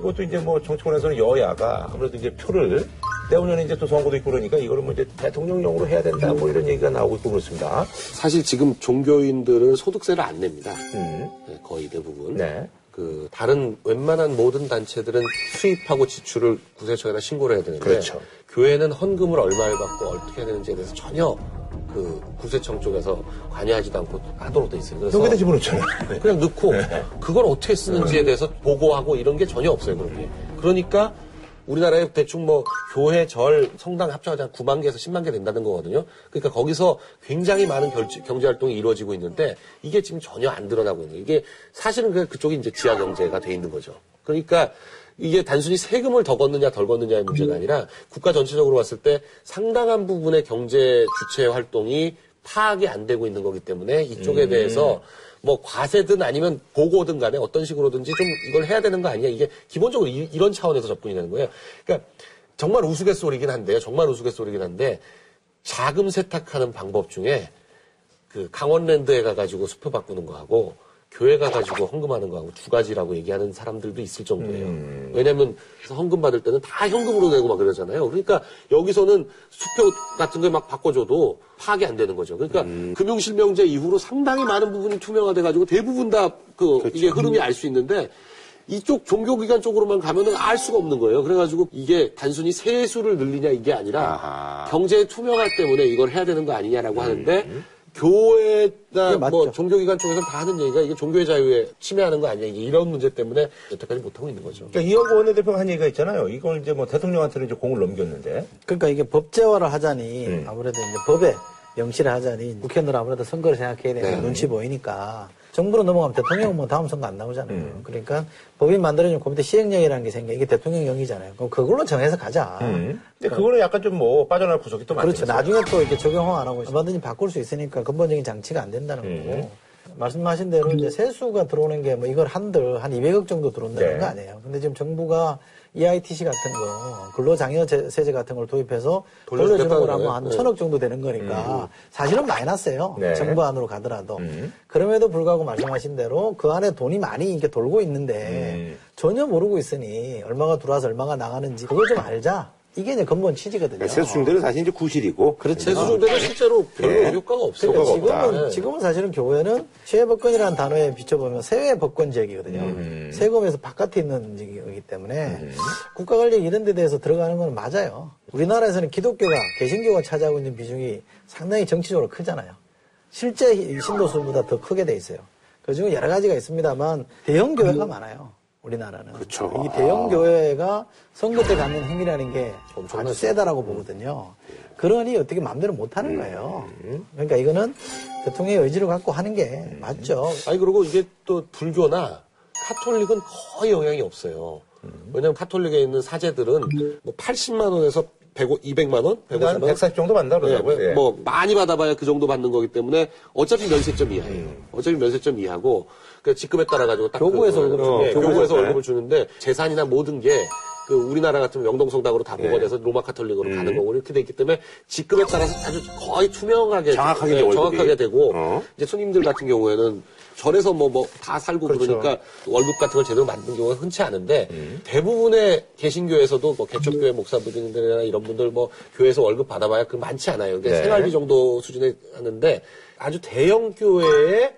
이것도 이제 뭐 정치권에서는 여야가 아무래도 이제 표를 내후년에 이제 또 선거도 있고 그러니까 이거를 뭐 이제 대통령령으로 해야 된다 뭐 이런 얘기가 나오고 있고 그렇습니다. 사실 지금 종교인들은 소득세를 안 냅니다. 음. 네, 거의 대부분. 네. 그 다른 웬만한 모든 단체들은 수입하고 지출을 구세청에다 신고를 해야 되는데 그렇죠. 교회는 헌금을 얼마를 받고 어떻게 해야 되는지에 대해서 전혀 그 구세청 쪽에서 관여하지도 않고 하도록 돼 있어요. 그래서 여기다 집어넣잖아요. 그냥 넣고 그걸 어떻게 쓰는지에 대해서 보고하고 이런 게 전혀 없어요. 그런 게. 그러니까 우리나라에 대충 뭐 교회, 절, 성당 합쳐서 한 9만 개에서 10만 개 된다는 거거든요. 그러니까 거기서 굉장히 많은 경제 활동이 이루어지고 있는데 이게 지금 전혀 안 드러나고 있는 거예요. 이게 사실은 그 그쪽이 이제 지하 경제가 돼 있는 거죠. 그러니까 이게 단순히 세금을 더 걷느냐 덜 걷느냐의 문제가 아니라 국가 전체적으로 봤을 때 상당한 부분의 경제 주체 활동이 파악이 안 되고 있는 거기 때문에 이쪽에 대해서 뭐 과세든 아니면 보고든 간에 어떤 식으로든지 좀 이걸 해야 되는 거 아니냐 이게 기본적으로 이, 런 차원에서 접근이 되는 거예요. 그러니까 정말 우스갯소리긴 한데요. 정말 우스갯소리긴 한데 자금 세탁하는 방법 중에 그 강원랜드에 가가지고 수표 바꾸는 거하고 교회 가 가지고 헌금하는 거하고 두 가지라고 얘기하는 사람들도 있을 정도예요. 왜냐면 그래서 헌금 받을 때는 다 현금으로 내고 막 그러잖아요. 그러니까 여기서는 수표 같은 걸 막 바꿔줘도 파악이 안 되는 거죠. 그러니까 금융실명제 이후로 상당히 많은 부분이 투명화돼 가지고 대부분 다그 이게 흐름이 알 수 있는데 이쪽 종교기관 쪽으로만 가면은 알 수가 없는 거예요. 그래가지고 이게 단순히 세수를 늘리냐 이게 아니라 경제의 투명화 때문에 이걸 해야 되는 거 아니냐라고 하는데 교회나. 뭐 종교기관 쪽에서는 다 하는 얘기가 이게 종교의 자유에 침해하는 거 아니냐 이게 이런 문제 때문에 여태까지 못하고 있는 거죠. 그러니까 이영구 원내대표가 한 얘기가 있잖아요. 이걸 이제 뭐 대통령한테는 이제 공을 넘겼는데. 그러니까 이게 법제화를 하자니 아무래도 이제 법에 명시를 하자니 국회의원들 아무래도 선거를 생각해야 되는 눈치 보이니까 정부로 넘어가면 대통령은 뭐 다음 선거 안 나오잖아요. 그러니까 법인 그 밑에 시행령이라는 게 생겨 이게 대통령령이잖아요. 그럼 그걸로 정해서 가자. 근데 그거는 약간 좀 뭐 빠져나갈 구석이 또 많죠. 그렇죠. 나중에 또 이렇게 적용 안 하고 얼마든지 바꿀 수 있으니까 근본적인 장치가 안 된다는 거고. 말씀하신 대로 이제 세수가 들어오는 게 뭐 이걸 한들 한 200억 정도 들어온다는 네. 거 아니에요. 근데 지금 정부가 EITC 같은 거 근로장려 제- 세제 같은 걸 도입해서 돌려주는 거라면? 한 네. 천억 정도 되는 거니까 사실은 마이너스예요. 네. 정부 안으로 가더라도. 그럼에도 불구하고 말씀하신 대로 그 안에 돈이 많이 이렇게 돌고 있는데 전혀 모르고 있으니 얼마가 들어와서 얼마가 나가는지 그걸 좀 알자. 이게 이제 근본 취지거든요. 그러니까 세수 중대는 사실 이제 구실이고. 그렇죠. 세수 중대는 실제로 별로 네. 효과가 없어요. 그러니까 효과가 없다. 지금은, 지금은 사실은 교회는 세외법권이라는 단어에 비춰보면 세외법권 지역이거든요. 세금에서 바깥에 있는 지역이기 때문에 국가관리 이런 데 대해서 들어가는 건 맞아요. 우리나라에서는 기독교가, 개신교가 차지하고 있는 비중이 상당히 정치적으로 크잖아요. 실제 이 신도수보다 더 크게 돼 있어요. 그 중에 여러 가지가 있습니다만 대형 교회가 많아요. 우리나라는. 그렇죠. 이 대형 교회가 선거 때 갖는 힘이라는 게 아주. 세다라고 보거든요. 그러니 어떻게 마음대로 못 하는 거예요. 그러니까 이거는 대통령의 의지를 갖고 하는 게 맞죠. 아니 그리고 이게 또 불교나 카톨릭은 거의 영향이 없어요. 왜냐하면 카톨릭에 있는 사제들은 뭐 80만 원에서 100, 200만 원? 한 150만 원? 140 정도 받는다 그러더라고요. 예, 예. 뭐 많이 받아봐야 그 정도 받는 거기 때문에 어차피 면세점 이하예요. 음. 어차피 면세점 이하고 그 직급에 따라 가지고 딱 교구에서 그, 월급을 어, 주는 거예요. 교구에서 네. 월급을 주는데 재산이나 모든 게 그 우리나라 같은 영동성당으로 다 예. 복원해서 로마 카톨릭으로 음. 가는 거고 이렇게 돼 있기 때문에 직급에 따라서 아주 거의 투명하게 정확하게 월급이. 정확하게 되고 어. 이제 손님들 같은 경우에는 절에서 뭐 뭐 다 살고 그러 그렇죠. 니까 월급 같은 걸 제대로 만든 경우가 흔치 않은데 음. 대부분의 개신교에서도 뭐 개척교회 목사분들이나 이런 분들 뭐 교회에서 월급 받아봐야 그 많지 않아요. 그러니까 네. 생활비 정도 수준에 하는데 아주 대형 교회에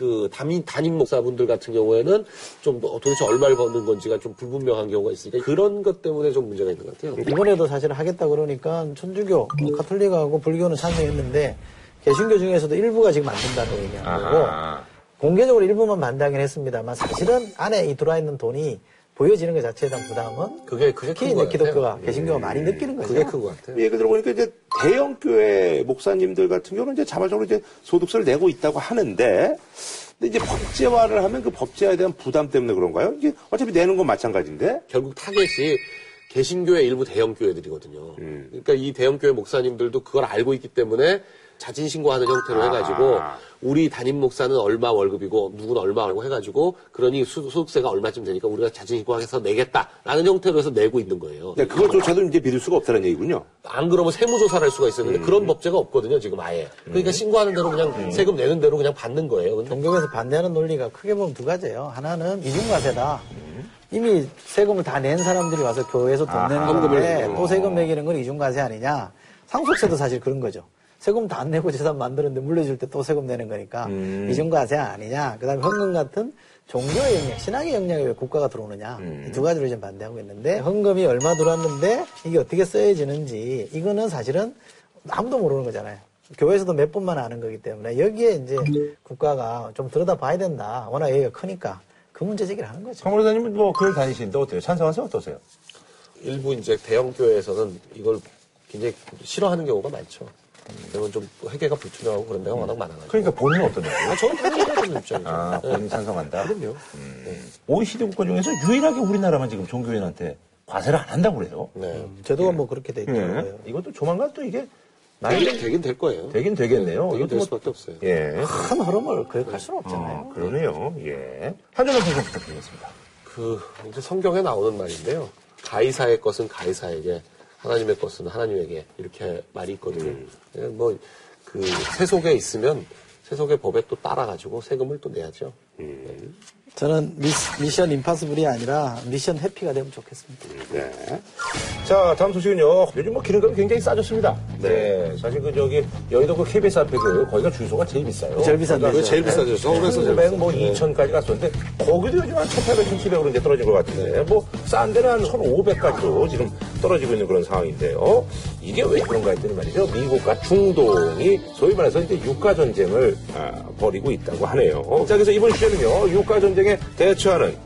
그 담임 담임 목사분들 같은 경우에는 좀뭐 도대체 얼마를 버는 건지가 좀 불분명한 경우가 있으니까 그런 것 때문에 좀 문제가 있는 것 같아요. 이번에도 사실 하겠다 그러니까 천주교, 뭐 카톨릭하고 불교는 찬성했는데 개신교 중에서도 일부가 지금 안 얘기한 거고 아하. 공개적으로 일부만 반대하긴 했습니다만 사실은 안에 이 들어와 있는 돈이 보여지는 것 자체에 대한 부담은 그게 그게 특히 큰것 이제 기독교가. 개신교가 많이 느끼는 거죠. 그게 큰 것 같아요. 얘기 들어 보니까 이제 대형 교회 목사님들 같은 경우는 이제 자발적으로 이제 소득세를 내고 있다고 하는데, 근데 이제 법제화를 하면 그 법제화에 대한 부담 때문에 그런가요? 이게 어차피 내는 건 마찬가지인데. 결국 타겟이 개신교의 일부 대형 교회들이거든요. 그러니까 이 대형 교회 목사님들도 그걸 알고 있기 때문에 자진 신고하는 형태로 해가지고 우리 담임 목사는 얼마 월급이고 누구는 얼마 월급 해가지고 그러니 수, 소득세가 얼마쯤 되니까 우리가 자진 신고해서 내겠다라는 형태로 해서 내고 있는 거예요. 네, 그것조차도 이제 믿을 수가 없다는 얘기군요. 안 그러면 세무조사를 할 수가 있었는데 그런 법제가 없거든요 지금 아예. 그러니까 신고하는 대로 그냥 세금 내는 대로 그냥 받는 거예요. 근데 종교에서 반대하는 논리가 크게 보면 두 가지예요. 하나는 이중과세다. 이미 세금을 다 낸 사람들이 와서 교회에서 돈 내는 건데. 또 세금 매기는 건 이중과세 아니냐. 상속세도 사실 그런 거죠. 세금 다 안 내고 재산 만드는데 물려줄 때 또 세금 내는 거니까 이중과세 아니냐. 그 다음에 헌금 같은 종교의 영역, 신앙의 영역에 왜 국가가 들어오느냐. 이두 가지로 지금 반대하고 있는데 헌금이 얼마 들어왔는데 이게 어떻게 써야지는지 이거는 사실은 아무도 모르는 거잖아요. 교회에서도 몇 번만 아는 거기 때문에 여기에 이제 국가가 좀 들여다 봐야 된다. 워낙 얘기가 크니까 그 문제 제기를 하는 거죠. 성 변호사님은 뭐 교회 다니시는데 어때요? 찬성하세요? 어떠세요? 일부 이제 대형 교회에서는 이걸 굉장히 싫어하는 경우가 많죠. 왜냐면 좀 회계가 불투명하고 그런 데가 워낙 많아가지고. 그러니까 본인은 어떠냐고요? 아, 저는 당연히 입장이죠. 아, 본인 찬성한다? 그럼요. OECD 국가 중에서 유일하게 우리나라만 지금 종교인한테 과세를 안 한다고 그래요. 네. 제도가 뭐 그렇게 돼 예. 있더라고요. 이것도 조만간 또 이게 되긴, 되긴 될 거예요. 되긴 되겠네요. 되긴 이것도 될 뭐- 수밖에 없어요. 예. 큰 흐름을 그렇게 갈 수는 없잖아요. 어, 그러네요. 예. 한준호 선생 부탁드리겠습니다. 그 이제 성경에 나오는 말인데요. 가이사의 것은 가이사에게, 하나님의 것은 하나님에게 이렇게 말이 있거든요. 예, 뭐그 세속에 있으면 세속의 법에 또 따라가지고 세금을 또 내야죠. 저는 미시, 미션 임파서블이 아니라 미션 해피가 되면 좋겠습니다. 네. 자, 다음 소식은요. 요즘 뭐 기름값이 굉장히 싸졌습니다. 네. 사실 그 저기 여의도 그 KBS 앞에 그 거기가 주유소가 제일 비싸요. 제일 비싼 데죠. 제일 비싸죠. 서울에서 제일 1,900, 뭐 비싸죠. 2,000까지 갔었는데 거기도 요즘 한 1,800, 1,700으로 이제 떨어진 것 같은데 뭐 싼 데는 한 1,500까지도 지금 떨어지고 있는 그런 상황인데요. 이게 왜 그런가 했더니 말이죠. 미국과 중동이 소위 말해서 이제 육가 전쟁을 아, 벌이고 있다고 하네요. 자, 그래서 이번 주제는요. 육가 전쟁 에 대처하는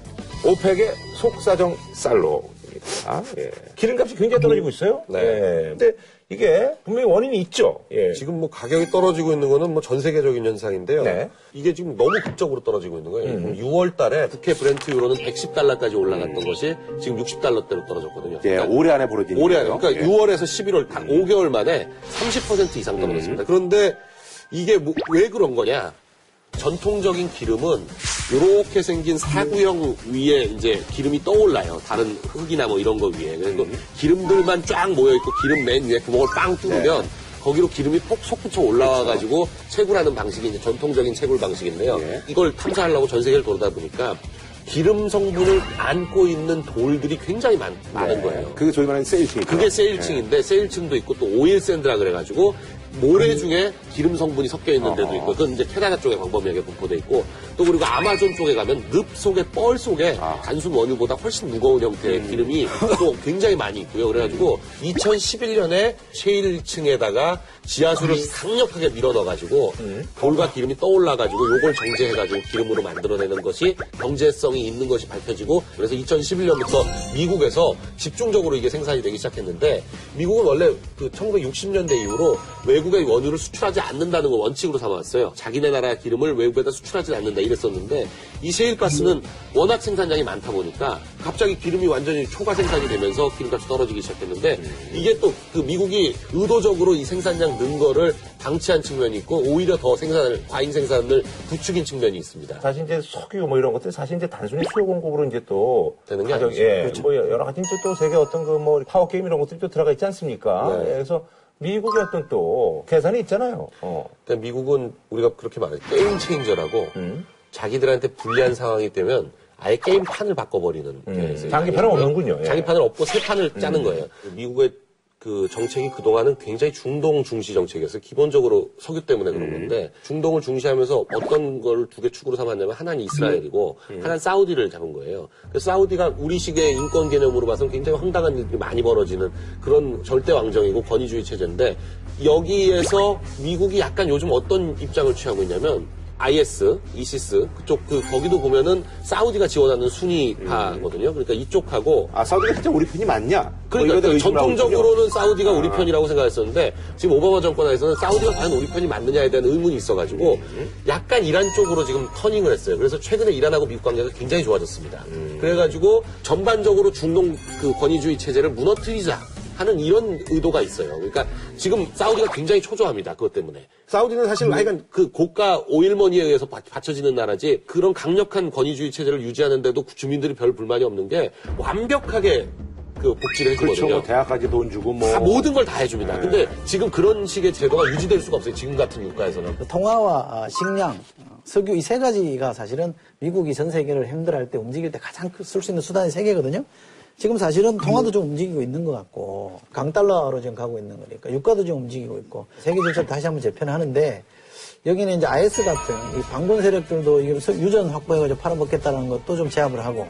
오펙의 속사정 쌀로입니다. 예. 기름값이 굉장히 떨어지고 있어요. 네. 예. 근데 이게 분명히 원인이 있죠. 예. 지금 뭐 가격이 떨어지고 있는 거는 뭐 전 세계적인 현상인데요. 네. 이게 지금 너무 급적으로 떨어지고 있는 거예요. 6월 달에 특혜 브렌트 유로는 110달러까지 올라갔던 것이 지금 60달러대로 떨어졌거든요. 예, 그러니까 올해 안에 벌어진 올해 안에. 그러니까 예. 6월에서 11월 딱 5개월 만에 30% 이상 떨어졌습니다. 그런데 이게 뭐- 왜 그런 거냐? 전통적인 기름은 이렇게 생긴 사구형 위에 이제 기름이 떠올라요. 다른 흙이나 뭐 이런 거 위에. 그래서 기름들만 쫙 모여있고 기름 맨 위에 구멍을 빵 뚫으면 거기로 기름이 폭 솟구쳐 올라와가지고 채굴하는 방식이 이제 전통적인 채굴 방식인데요. 예. 이걸 탐사하려고 전 세계를 돌다 보니까 기름 성분을 안고 있는 돌들이 굉장히 많, 많은 거예요. 그게 저희 말하는 세일층. 그게 세일층인데 세일층도 있고 또 오일 샌드라 그래가지고 모래 중에 기름 성분이 섞여 있는 데도 있고 그건 이제 캐나다 쪽에 광범위하게 분포돼 있고. 또 그리고 아마존 쪽에 가면 늪 속에 뻘 속에 단순 원유보다 훨씬 무거운 형태의 기름이 또 굉장히 많이 있고요. 그래가지고 2011년에 셰일층에다가 지하수를 강력하게 밀어 넣어가지고 돌과 기름이 떠올라가지고 요걸 정제해가지고 기름으로 만들어내는 것이 경제성이 있는 것이 밝혀지고 그래서 2011년부터 미국에서 집중적으로 이게 생산이 되기 시작했는데 미국은 원래 그 1960년대 이후로 외국 외국에 원유를 수출하지 않는다는 걸 원칙으로 삼았어요. 자기네 나라 기름을 외국에다 수출하지 않는다 이랬었는데 이 셰일가스는 워낙 생산량이 많다 보니까 갑자기 기름이 완전히 초과 생산이 되면서 기름값이 떨어지기 시작했는데 이게 또 그 미국이 의도적으로 이 생산량 는 거를 방치한 측면이 있고 오히려 더 생산을 과잉 생산을 부추긴 측면이 있습니다. 사실 이제 석유 뭐 이런 것들 사실 이제 단순히 수요 공급으로 이제 또 되는 게 가격, 아니죠. 예, 그렇죠. 뭐 여러 가지 이제 또 세계 어떤 그 뭐 파워 게임 이런 것들이 또 들어가 있지 않습니까? 네. 예, 그래서 미국의 어떤 또 계산이 있잖아요. 어. 그러니까 미국은 우리가 그렇게 말해요. 게임 체인저라고 음. 자기들한테 불리한 상황이 되면 아예 게임 판을 바꿔버리는 경향이 있어요. 음. 장기판은 없는군요. 예. 장기판을 없고 새 판을 짜는 거예요. 미국의 그 정책이 그동안은 굉장히 중동 중시 정책이었어요. 기본적으로 석유 때문에 그런 건데 중동을 중시하면서 어떤 걸 두 개 축으로 삼았냐면 하나는 이스라엘이고 하나는 사우디를 잡은 거예요. 그래서 사우디가 우리식의 인권 개념으로 봐서는 굉장히 황당한 일들이 많이 벌어지는 그런 절대 왕정이고 권위주의 체제인데 여기에서 미국이 약간 요즘 어떤 입장을 취하고 있냐면 IS, 이시스 그쪽 그 거기도 보면은 사우디가 지원하는 순위파거든요. 그러니까 이쪽하고 아, 사우디가 진짜 우리 편이 맞냐? 뭐 그러니까 하고 전통적으로는 사우디가 우리 아. 편이라고 생각했었는데 지금 오바마 정권에서는 사우디가 과연 우리 편이 맞느냐에 대한 의문이 있어가지고 음. 약간 이란 쪽으로 지금 터닝을 했어요. 그래서 최근에 이란하고 미국 관계가 굉장히 좋아졌습니다. 음. 그래가지고 전반적으로 중동 그 권위주의 체제를 무너뜨리자. 하는 이런 의도가 있어요. 그러니까 지금 사우디가 굉장히 초조합니다. 그것 때문에. 사우디는 사실 하여간 그 고가 오일머니에 의해서 바, 받쳐지는 나라지 그런 강력한 권위주의 체제를 유지하는데도 주민들이 별 불만이 없는 게 완벽하게 그 복지를 해주거든요. 그렇죠. 뭐 대학까지 돈 주고 뭐. 다 모든 걸 다 해줍니다. 근데 지금 그런 식의 제도가 유지될 수가 없어요. 지금 같은 국가에서는. 그 통화와 아, 식량, 어, 석유 이 세 가지가 사실은 미국이 전 세계를 힘들어할 때 움직일 때 가장 쓸 수 있는 수단이 세 개거든요. 지금 사실은 통화도 좀 움직이고 있는 것 같고 강달러로 지금 가고 있는 거니까 유가도 좀 움직이고 있고 세계 질서를 다시 한번 재편하는데 여기는 이제 IS 같은 이 반군 세력들도 이걸 유전 확보해가지고 팔아먹겠다는 것도 좀 제압을 하고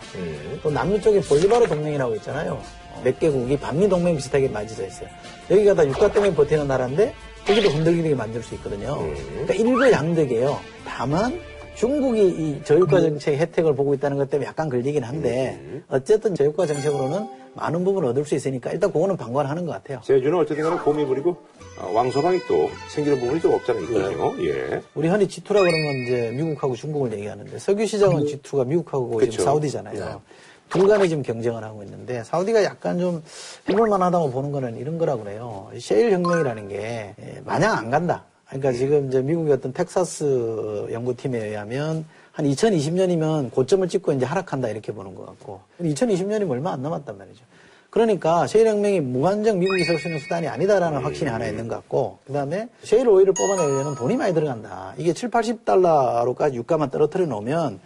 또 남미 쪽에 볼리바르 동맹이라고 있잖아요. 몇 개국이 반미 동맹 비슷하게 맞이져 있어요. 여기가 다 유가 때문에 버티는 나라인데 여기도 흔들리게 만들 수 있거든요. 그러니까 일거양득이에요. 다만 중국이 이 저유가 정책 혜택을 보고 있다는 것 때문에 약간 걸리긴 한데 어쨌든 저유가 정책으로는 많은 부분 얻을 수 있으니까 일단 그거는 방관하는 것 같아요. 제주는 어쨌든 간에 곰이 부리고 어, 왕소방이 또 생기는 부분이 좀 없잖아 있거든요. 예. 우리 흔히 G2라 그러면 이제 미국하고 중국을 얘기하는데 석유 시장은 G2가 미국하고 그쵸. 지금 사우디잖아요. 둘 간에 지금 경쟁을 하고 있는데 사우디가 약간 좀 해볼만 하다고 보는 거는 이런 거라고 그래요. 셰일 혁명이라는 게 예, 마냥 안 간다. 그러니까 지금 이제 미국의 어떤 텍사스 연구팀에 의하면 한 2020년이면 고점을 찍고 이제 하락한다 이렇게 보는 것 같고 2020년이면 얼마 안 남았단 말이죠. 그러니까 셰일 혁명이 무한정 미국이 설수 있는 수단이 아니다라는 확신이 하나 있는 것 같고 그다음에 셰일 오일을 뽑아내려면 돈이 많이 들어간다. 이게 7, 80달러로까지 유가만 떨어뜨려 놓으면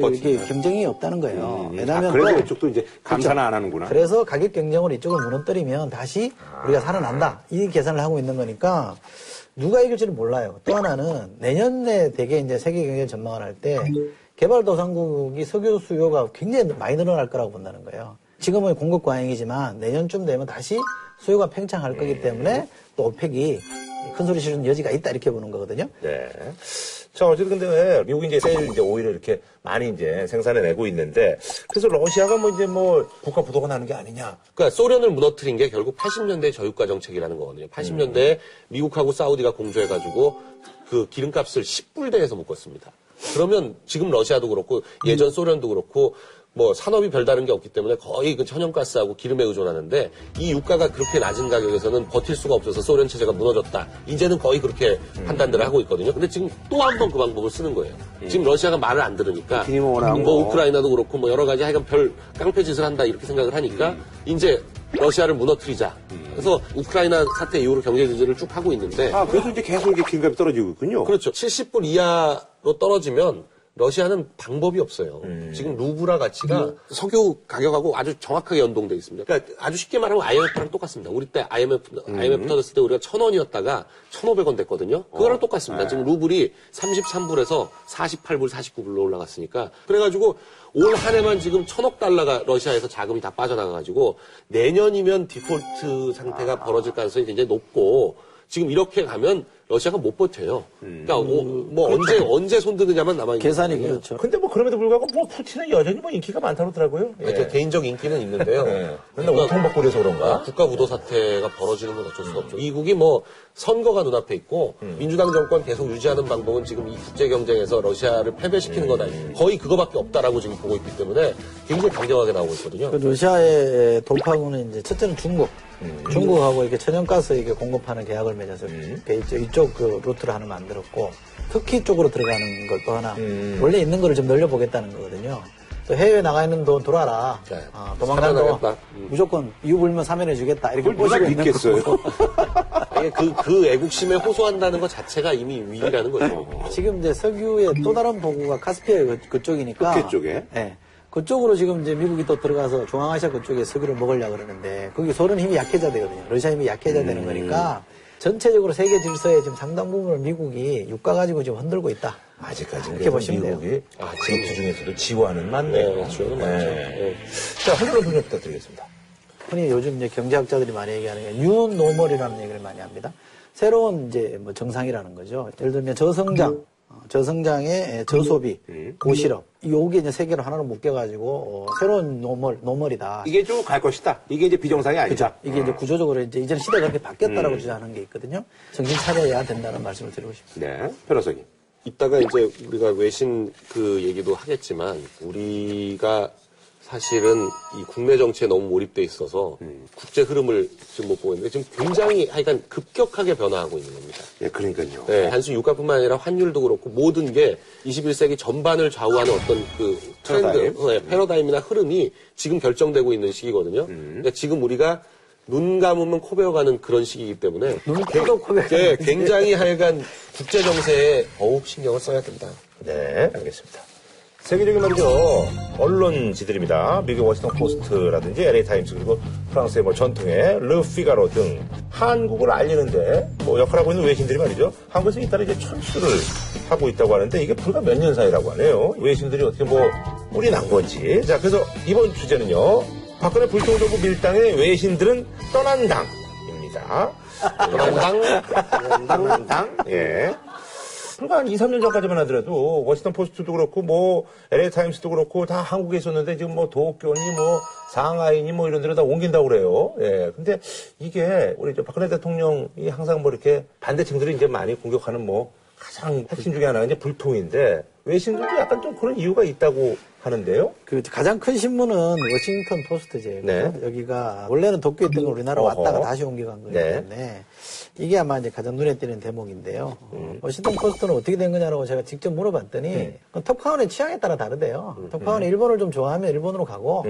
버틴다. 이게 경쟁이 없다는 거예요. 음, 왜냐하면 아, 그래서 또- 이쪽도 이제 감사는 안 하는구나. 그래서 가격 경쟁으로 이쪽을 무너뜨리면 다시 우리가 살아난다. 이 계산을 하고 있는 거니까 누가 이길지는 몰라요. 또 하나는 내년에 되게 이제 세계 경제 전망을 할 때 개발도상국이 석유 수요가 굉장히 많이 늘어날 거라고 본다는 거예요. 지금은 공급 과잉이지만 내년쯤 되면 다시 수요가 팽창할 거기 때문에 또 오펙이 큰 소리 지르는 여지가 있다 이렇게 보는 거거든요. 네. 자, 어쨌든 근데 왜 미국이 이제 세일 이제 오일을 이렇게 많이 이제 생산해내고 있는데 그래서 러시아가 뭐 이제 뭐 국가 부도가 나는 게 아니냐. 그러니까 소련을 무너뜨린 게 결국 80년대 저유가 정책이라는 거거든요. 80년대에 미국하고 사우디가 공조해가지고 그 기름값을 10불대에서 묶었습니다. 그러면 지금 러시아도 그렇고 예전 소련도 그렇고 뭐 산업이 별다른 게 없기 때문에 거의 그 천연가스하고 기름에 의존하는데 이 유가가 그렇게 낮은 가격에서는 버틸 수가 없어서 소련 체제가 무너졌다. 이제는 거의 그렇게 판단들을 하고 있거든요. 근데 지금 또 한 번 그 방법을 쓰는 거예요. 지금 러시아가 말을 안 들으니까. 뭐 우크라이나도 그렇고 뭐 여러 가지 하여간 별 깡패 짓을 한다 이렇게 생각을 하니까 이제 러시아를 무너뜨리자. 그래서 우크라이나 사태 이후로 경제 제재를 쭉 하고 있는데 아, 그래서 이제 계속 이게 기름값이 떨어지고 있군요. 그렇죠. 70불 이하로 떨어지면 러시아는 방법이 없어요. 지금 루브라 가치가 석유 가격하고 아주 정확하게 연동돼 있습니다. 그러니까 아주 쉽게 말하면 IMF랑 똑같습니다. 우리 때 IMF, IMF 터졌을 때 우리가 1,000원이었다가 1,500원 됐거든요. 그거랑 똑같습니다. 지금 루블이 33불에서 48불, 49불로 올라갔으니까. 그래가지고 올 한 해만 지금 천억 달러가 러시아에서 자금이 다 빠져나가가지고 내년이면 디폴트 상태가 벌어질 가능성이 굉장히 높고 지금 이렇게 가면 러시아가 못 버텨요. 그러니까 어, 뭐 언제 언제 손드느냐만 남아 있는 계산이 그렇죠. 근데 뭐 그럼에도 불구하고 뭐 푸틴은 여전히 뭐 인기가 많다고 하더라고요. 예. 그러니까 개인적 인기는 있는데요. 예. 근데 오통받고 그래서 그런가? 국가 부도 사태가 벌어지는 건 어쩔 수가 없죠. 미국이 뭐 선거가 눈앞에 있고 음. 민주당 정권 계속 유지하는 방법은 지금 이 국제 경쟁에서 러시아를 패배시키는 거다. 음. 거의 그거밖에 없다라고 지금 보고 있기 때문에 굉장히 강경하게 나오고 있거든요. 그 러시아의 돌파구는 이제 첫째는 중국. 음. 중국하고 이렇게 천연가스 이렇게 공급하는 계약을 맺어서 이렇게 이 쪽, 이쪽 그 루트를 하나 만들었고 터키 쪽으로 들어가는 걸 또 하나 음. 원래 있는 거를 좀 늘려보겠다는 거거든요. 또 해외 나가 있는 돈 들어와라. 네. 아, 도망간 돈 살아나겠다. 음. 무조건 이유 불면 사면해 주겠다. 이렇게 꼬시고 있는? 거고. 아니, 그, 그 애국심에 호소한다는 것 자체가 이미 위기라는 거죠. 지금 이제 석유의 또 다른 보고가 카스피아 그- 그쪽이니까. 끝에 쪽에? 예. 그쪽으로 지금 이제 미국이 또 들어가서 중앙아시아 그쪽에 석유를 먹으려고 그러는데 거기 소련 힘이 약해져 되거든요. 러시아 힘이 약해져 음. 되는 거니까 전체적으로 세계 질서의 지금 상당 부분을 미국이 유가 가지고 지금 흔들고 있다. 아직까지 이렇게 보시면 돼요. 미국이 아, 전투 중에서도 지원은 많네요. 네, 지원은 많죠. 네. 자, 한준호 분석 부탁드리겠습니다. 흔히 요즘 이제 경제학자들이 많이 얘기하는 게 new normal이라는 얘기를 많이 합니다. 새로운 이제 뭐 정상이라는 거죠. 예를 들면 저성장, 어, 저성장의 저소비, 고실업. 요게 이제 세 개로 하나로 묶여가지고 어, 새로운 normal, normal이다. 이게 쭉 갈 것이다. 이게 이제 비정상이. 아니다. 이게 이제 구조적으로 이제 이제는 시대가 그렇게 바뀌었다라고 주장하는 게 있거든요. 정신 차려야 된다는 말씀을 드리고 싶습니다. 네, 변호사님. 이따가 이제 우리가 외신 그 얘기도 하겠지만 우리가 사실은 이 국내 정치에 너무 몰입돼 있어서 국제 흐름을 지금 못 보고 있는데 지금 굉장히 하여간 급격하게 변화하고 있는 겁니다. 예, 그러니까요. 네, 단순 유가뿐만 아니라 환율도 그렇고 모든 게 21세기 전반을 좌우하는 어떤 그 트렌드, 패러다임? 네, 패러다임이나 흐름이 지금 결정되고 있는 시기거든요. 그러니까 지금 우리가 눈 감으면 코 베어가는 그런 시기이기 때문에 눈 뜨고 코 베어가는 네, 시기. 굉장히 하여간 국제 정세에 더욱 신경을 써야 된다. 네, 알겠습니다. 세계적인 말이죠. 언론지들입니다. 미국 워싱턴 포스트라든지 LA 타임스 그리고 프랑스의 뭐 전통의 르 피가로 등 한국을 알리는데 뭐 역할하고 있는 외신들이 말이죠. 한국에서 잇따라 이제 철수를 하고 있다고 하는데 이게 불과 몇 년 사이라고 하네요. 외신들이 어떻게 뭐 뿔이 난 건지. 자, 그래서 이번 주제는요. 박근혜 불통정부 밀당의 외신들은 떠난 당입니다. 떠난 당, 떠난 당, 예. 불과 한 2, 3년 전까지만 하더라도 워싱턴 포스트도 그렇고 뭐 LA 타임스도 그렇고 다 한국에 있었는데 지금 뭐 도쿄니 뭐 상하이니 뭐 이런 데로 다 옮긴다고 그래요. 예. 근데 이게 우리 저 박근혜 대통령이 항상 뭐 이렇게 반대층들이 이제 많이 공격하는 뭐 가장 핵심 중에 하나가 이제 불통인데 외신들도 약간 좀 그런 이유가 있다고 하는데요. 그 가장 큰 신문은 워싱턴 포스트제. 네. 여기가 원래는 도쿄에 있던 걸 우리나라 어허. 왔다가 다시 옮겨간 거기 네. 때문에 이게 아마 이제 가장 눈에 띄는 대목인데요. 음. 워싱턴 포스트는 어떻게 된 거냐라고 제가 직접 물어봤더니 네. 그건 톱카운의 취향에 따라 다르대요. 톱카운이 일본을 좀 좋아하면 일본으로 가고.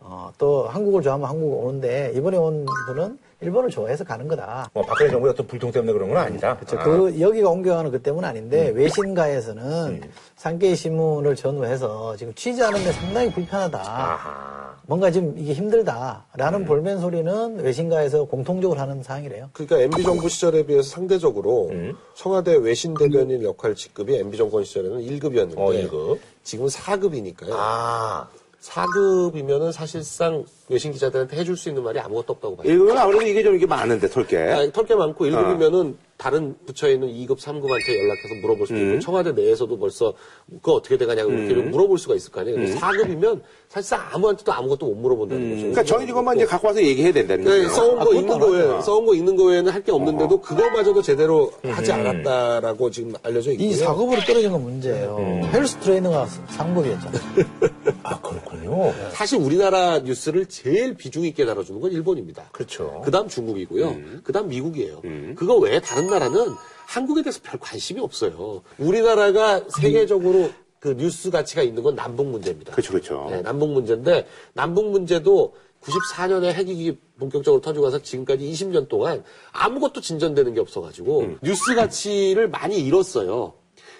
어, 또 한국을 좋아하면 한국 오는데 이번에 온 분은 일본을 좋아해서 가는 거다. 뭐 박근혜 정부의 어떤 불통 때문에 그런 건 아니다. 그렇죠. 아. 그 여기가 옮겨가는 그 때문 은 아닌데 외신가에서는 산케이 신문을 전후해서 지금 취재하는데 상당히 불편하다. 아하. 뭔가 지금 이게 힘들다라는 볼멘 소리는 외신가에서 공통적으로 하는 사항이래요. 그러니까 MB 정부 시절에 비해서 상대적으로 청와대 외신 대변인 역할 직급이 MB 정권 시절에는 1급이었는데 어, 1급. 지금은 4급이니까요. 아. 4급이면은 사실상 외신 기자들한테 해줄 수 있는 말이 아무것도 없다고 봐요. 일급은 아무래도 이게 좀 이게 많은데, 털게. 아니, 털게 많고 어. 1급이면은 다른 부처에 있는 2급, 3급한테 연락해서 물어볼 수도 음. 있고 청와대 내에서도 벌써 그거 어떻게 돼가냐고 이렇게 물어볼 수가 있을 거 아니에요. 근데 4급이면 사실상 아무한테도 아무것도 못 물어본다는 거죠. 그러니까 정해진 것만 이제 갖고 와서 얘기해야 된다는 네, 거죠. 써온 거 그것도 있는 거 외에, 써온 거 있는 거 외에는 할 게 없는데도 그거마저도 제대로 하지 않았다라고 지금 알려져 있고요. 이 4급으로 떨어진 건 문제예요. 헬스 트레이너가 상급이었잖아요. 아, 그렇군요. 사실 우리나라 뉴스를 제일 비중 있게 다뤄주는 건 일본입니다. 그렇죠. 그 다음 중국이고요. 그 다음 미국이에요. 그거 외에 다른 나라는 한국에 대해서 별 관심이 없어요. 우리나라가 세계적으로 그 뉴스 가치가 있는 건 남북 문제입니다. 그렇죠, 그렇죠. 네, 남북 문제인데 남북 문제도 94년에 핵이 본격적으로 터지고 나서 지금까지 20년 동안 아무것도 진전되는 게 없어가지고 뉴스 가치를 많이 잃었어요.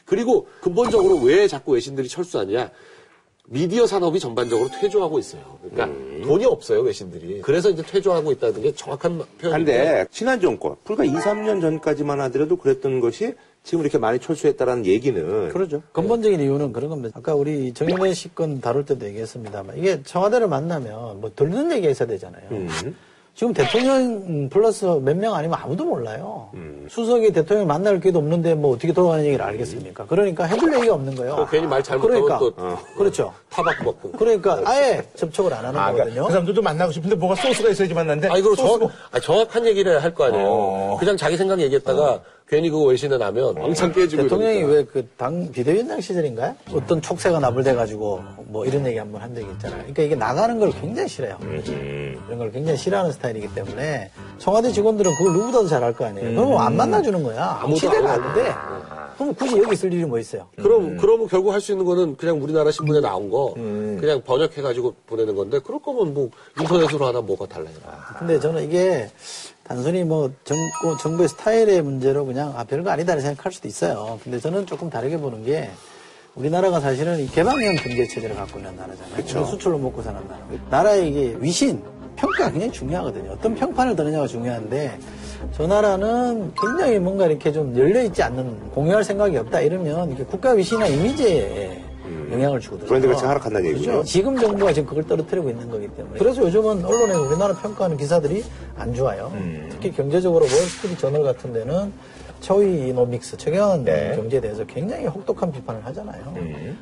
그리고 근본적으로 왜 자꾸 외신들이 철수하냐? 미디어 산업이 전반적으로 퇴조하고 있어요. 그러니까 돈이 없어요 외신들이. 그래서 이제 퇴조하고 있다는 게 정확한 표현인데. 한데 지난 정권 불과 2, 3년 전까지만 하더라도 그랬던 것이 지금 이렇게 많이 철수했다라는 얘기는 그러죠. 근본적인 이유는 그런 겁니다. 아까 우리 정윤회 씨건 다룰 때도 얘기했습니다만 이게 청와대를 만나면 뭐 들리는 얘기가 있어야 되잖아요. 지금 대통령 플러스 몇 명 아니면 아무도 몰라요. 음. 수석이 대통령 만날 기회도 없는데 뭐 어떻게 돌아가는 얘기를 알겠습니까? 그러니까 해줄 얘기가 없는 거예요. 또 괜히 말 잘못하면 그러니까, 또 그렇죠. 타박 먹고. 그러니까 아예 접촉을 안 하는 아, 그러니까 거거든요. 그 사람들도 만나고 싶은데 뭐가 소스가 있어야지 만났는데. 아니, 그리고 소스가 정확, 아니, 정확한 얘기를 할 거 아니에요. 어. 그냥 자기 생각 얘기했다가 괜히 그거 외신에 나면 왕창 깨지고 대통령이. 왜 그 당 비대위원장 시절인가요? 어떤 촉새가 나불대가지고 뭐 이런 얘기 한번 한 적이 있잖아요. 그러니까 이게 나가는 걸 굉장히 싫어해요. 이런 걸 굉장히 싫어하는 스타일이기 때문에 청와대 직원들은 그걸 누구보다도 잘할 거 아니에요. 그러면 안 만나주는 거야. 시대가 안안 돼. 그럼 굳이 여기 있을 일이 뭐 있어요? 그럼, 그러면 결국 할 수 있는 거는 그냥 우리나라 신문에 나온 거, 그냥 번역해가지고 보내는 건데, 그럴 거면 뭐, 인터넷으로 하나 뭐가 달라요. 근데 저는 이게 단순히 뭐 정부, 정부의 스타일의 문제로 그냥 아, 별거 아니다라고 생각할 수도 있어요. 근데 저는 조금 다르게 보는 게 우리나라가 사실은 이 개방형 경제 체제를 갖고 있는 나라잖아요. 우리 수출로 먹고 사는 나라. 나라의 이게 위신, 평가가 굉장히 중요하거든요. 어떤 평판을 드느냐가 중요한데 저 나라는 굉장히 뭔가 이렇게 좀 열려있지 않는 공유할 생각이 없다 이러면 이게 국가 위신이나 이미지에 영향을 주거든요. 브랜드 가치가 하락한다는 얘기군요. 그렇죠? 지금 정부가 지금 그걸 떨어뜨리고 있는 거기 때문에. 그래서 요즘은 언론에서 우리나라 평가하는 기사들이 안 좋아요. 특히 경제적으로 월스트리트 저널 같은 데는 처위 이노믹스, 최경환 네. 경제에 대해서 굉장히 혹독한 비판을 하잖아요.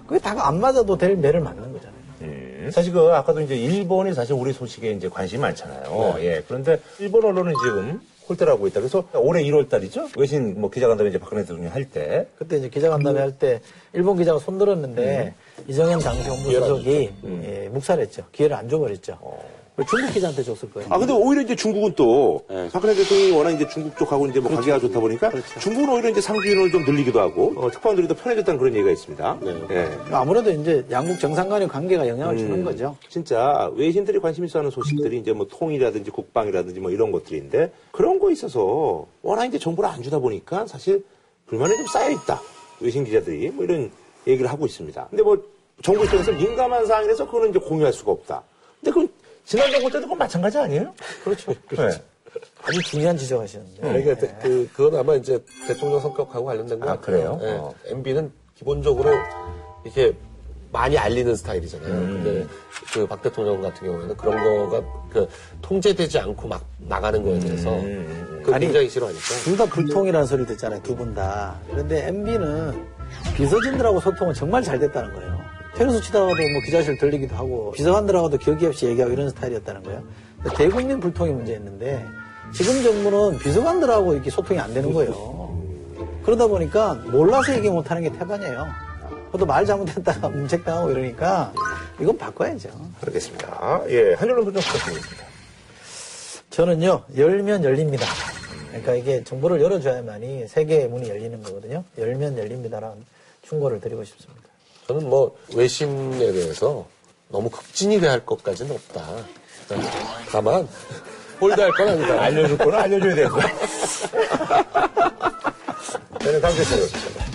그게 다가 안 맞아도 될 매를 맞는 거잖아요. 음. 사실 그 아까도 이제 일본이 사실 우리 소식에 이제 관심이 많잖아요. 예. 그런데 일본 언론은 지금 홀대를 하고 있다. 그래서 올해 1월 달이죠. 외신 뭐 기자간담회 이제 박근혜 대통령이 할 때. 그때 이제 기자간담회 할 때 일본 기자가 손들었는데 이정현 당시 홍보수석이 예, 묵살했죠. 기회를 안 줘버렸죠. 그 중국 기자한테 줬을 거예요. 아, 근데 오히려 이제 중국은 또, 박근혜 대통령이 워낙 이제 중국 쪽하고 이제 뭐 관계가 좋다 보니까 중국은 오히려 이제 상주인을 좀 늘리기도 하고, 어, 특파원들이 더 편해졌다는 그런 얘기가 있습니다. 예. 아무래도 이제 양국 정상 간의 관계가 영향을 주는 거죠. 진짜 외신들이 관심 있어 하는 소식들이 이제 뭐 통일이라든지 국방이라든지 뭐 이런 것들인데 그런 거 있어서 워낙 이제 정보를 안 주다 보니까 사실 불만이 좀 쌓여 있다. 외신 기자들이 뭐 이런 얘기를 하고 있습니다. 근데 뭐 정부 입장에서 민감한 사항이라서 그거는 이제 공유할 수가 없다. 근데 그건 지난 정부 때도 그건 마찬가지 아니에요? 그렇죠. 네. 아주 중요한 지적하시는데. 그러니까 그, 그건 아마 이제 대통령 성격하고 관련된 거 아, 그래요? 예. 어. MB는 기본적으로 이렇게 많이 알리는 스타일이잖아요. 음. 근데 그 박 대통령 같은 경우에는 그런 거가 그 통제되지 않고 막 나가는 거에 대해서 음. 그 아니, 굉장히 싫어하니까. 둘 다 불통이라는 소리 듣잖아요, 두 분 다. 그런데 MB는 비서진들하고 소통은 정말 잘 됐다는 거예요. 테니스 치다가도 뭐 기자실 들리기도 하고, 비서관들하고도 격이 없이 얘기하고 이런 스타일이었다는 거예요. 대국민 불통이 문제였는데, 지금 정부는 비서관들하고 이렇게 소통이 안 되는 거예요. 그러다 보니까 몰라서 얘기 못하는 게 태반이에요. 그것도 말 잘못했다가 문책당하고 이러니까, 이건 바꿔야죠. 알겠습니다. 예. 한율로 좀 부탁드리겠습니다. 저는요, 열면 열립니다. 그러니까 이게 정보를 열어줘야만이 세계의 문이 열리는 거거든요. 열면 열립니다라는 충고를 드리고 싶습니다. 저는 뭐 외신에 대해서 너무 급진이 대할 것까지는 없다. 다만 홀드할 건 아니다. 알려줄 거는 알려줘야 되고. 저는 다음 주에 찾아뵙겠습니다.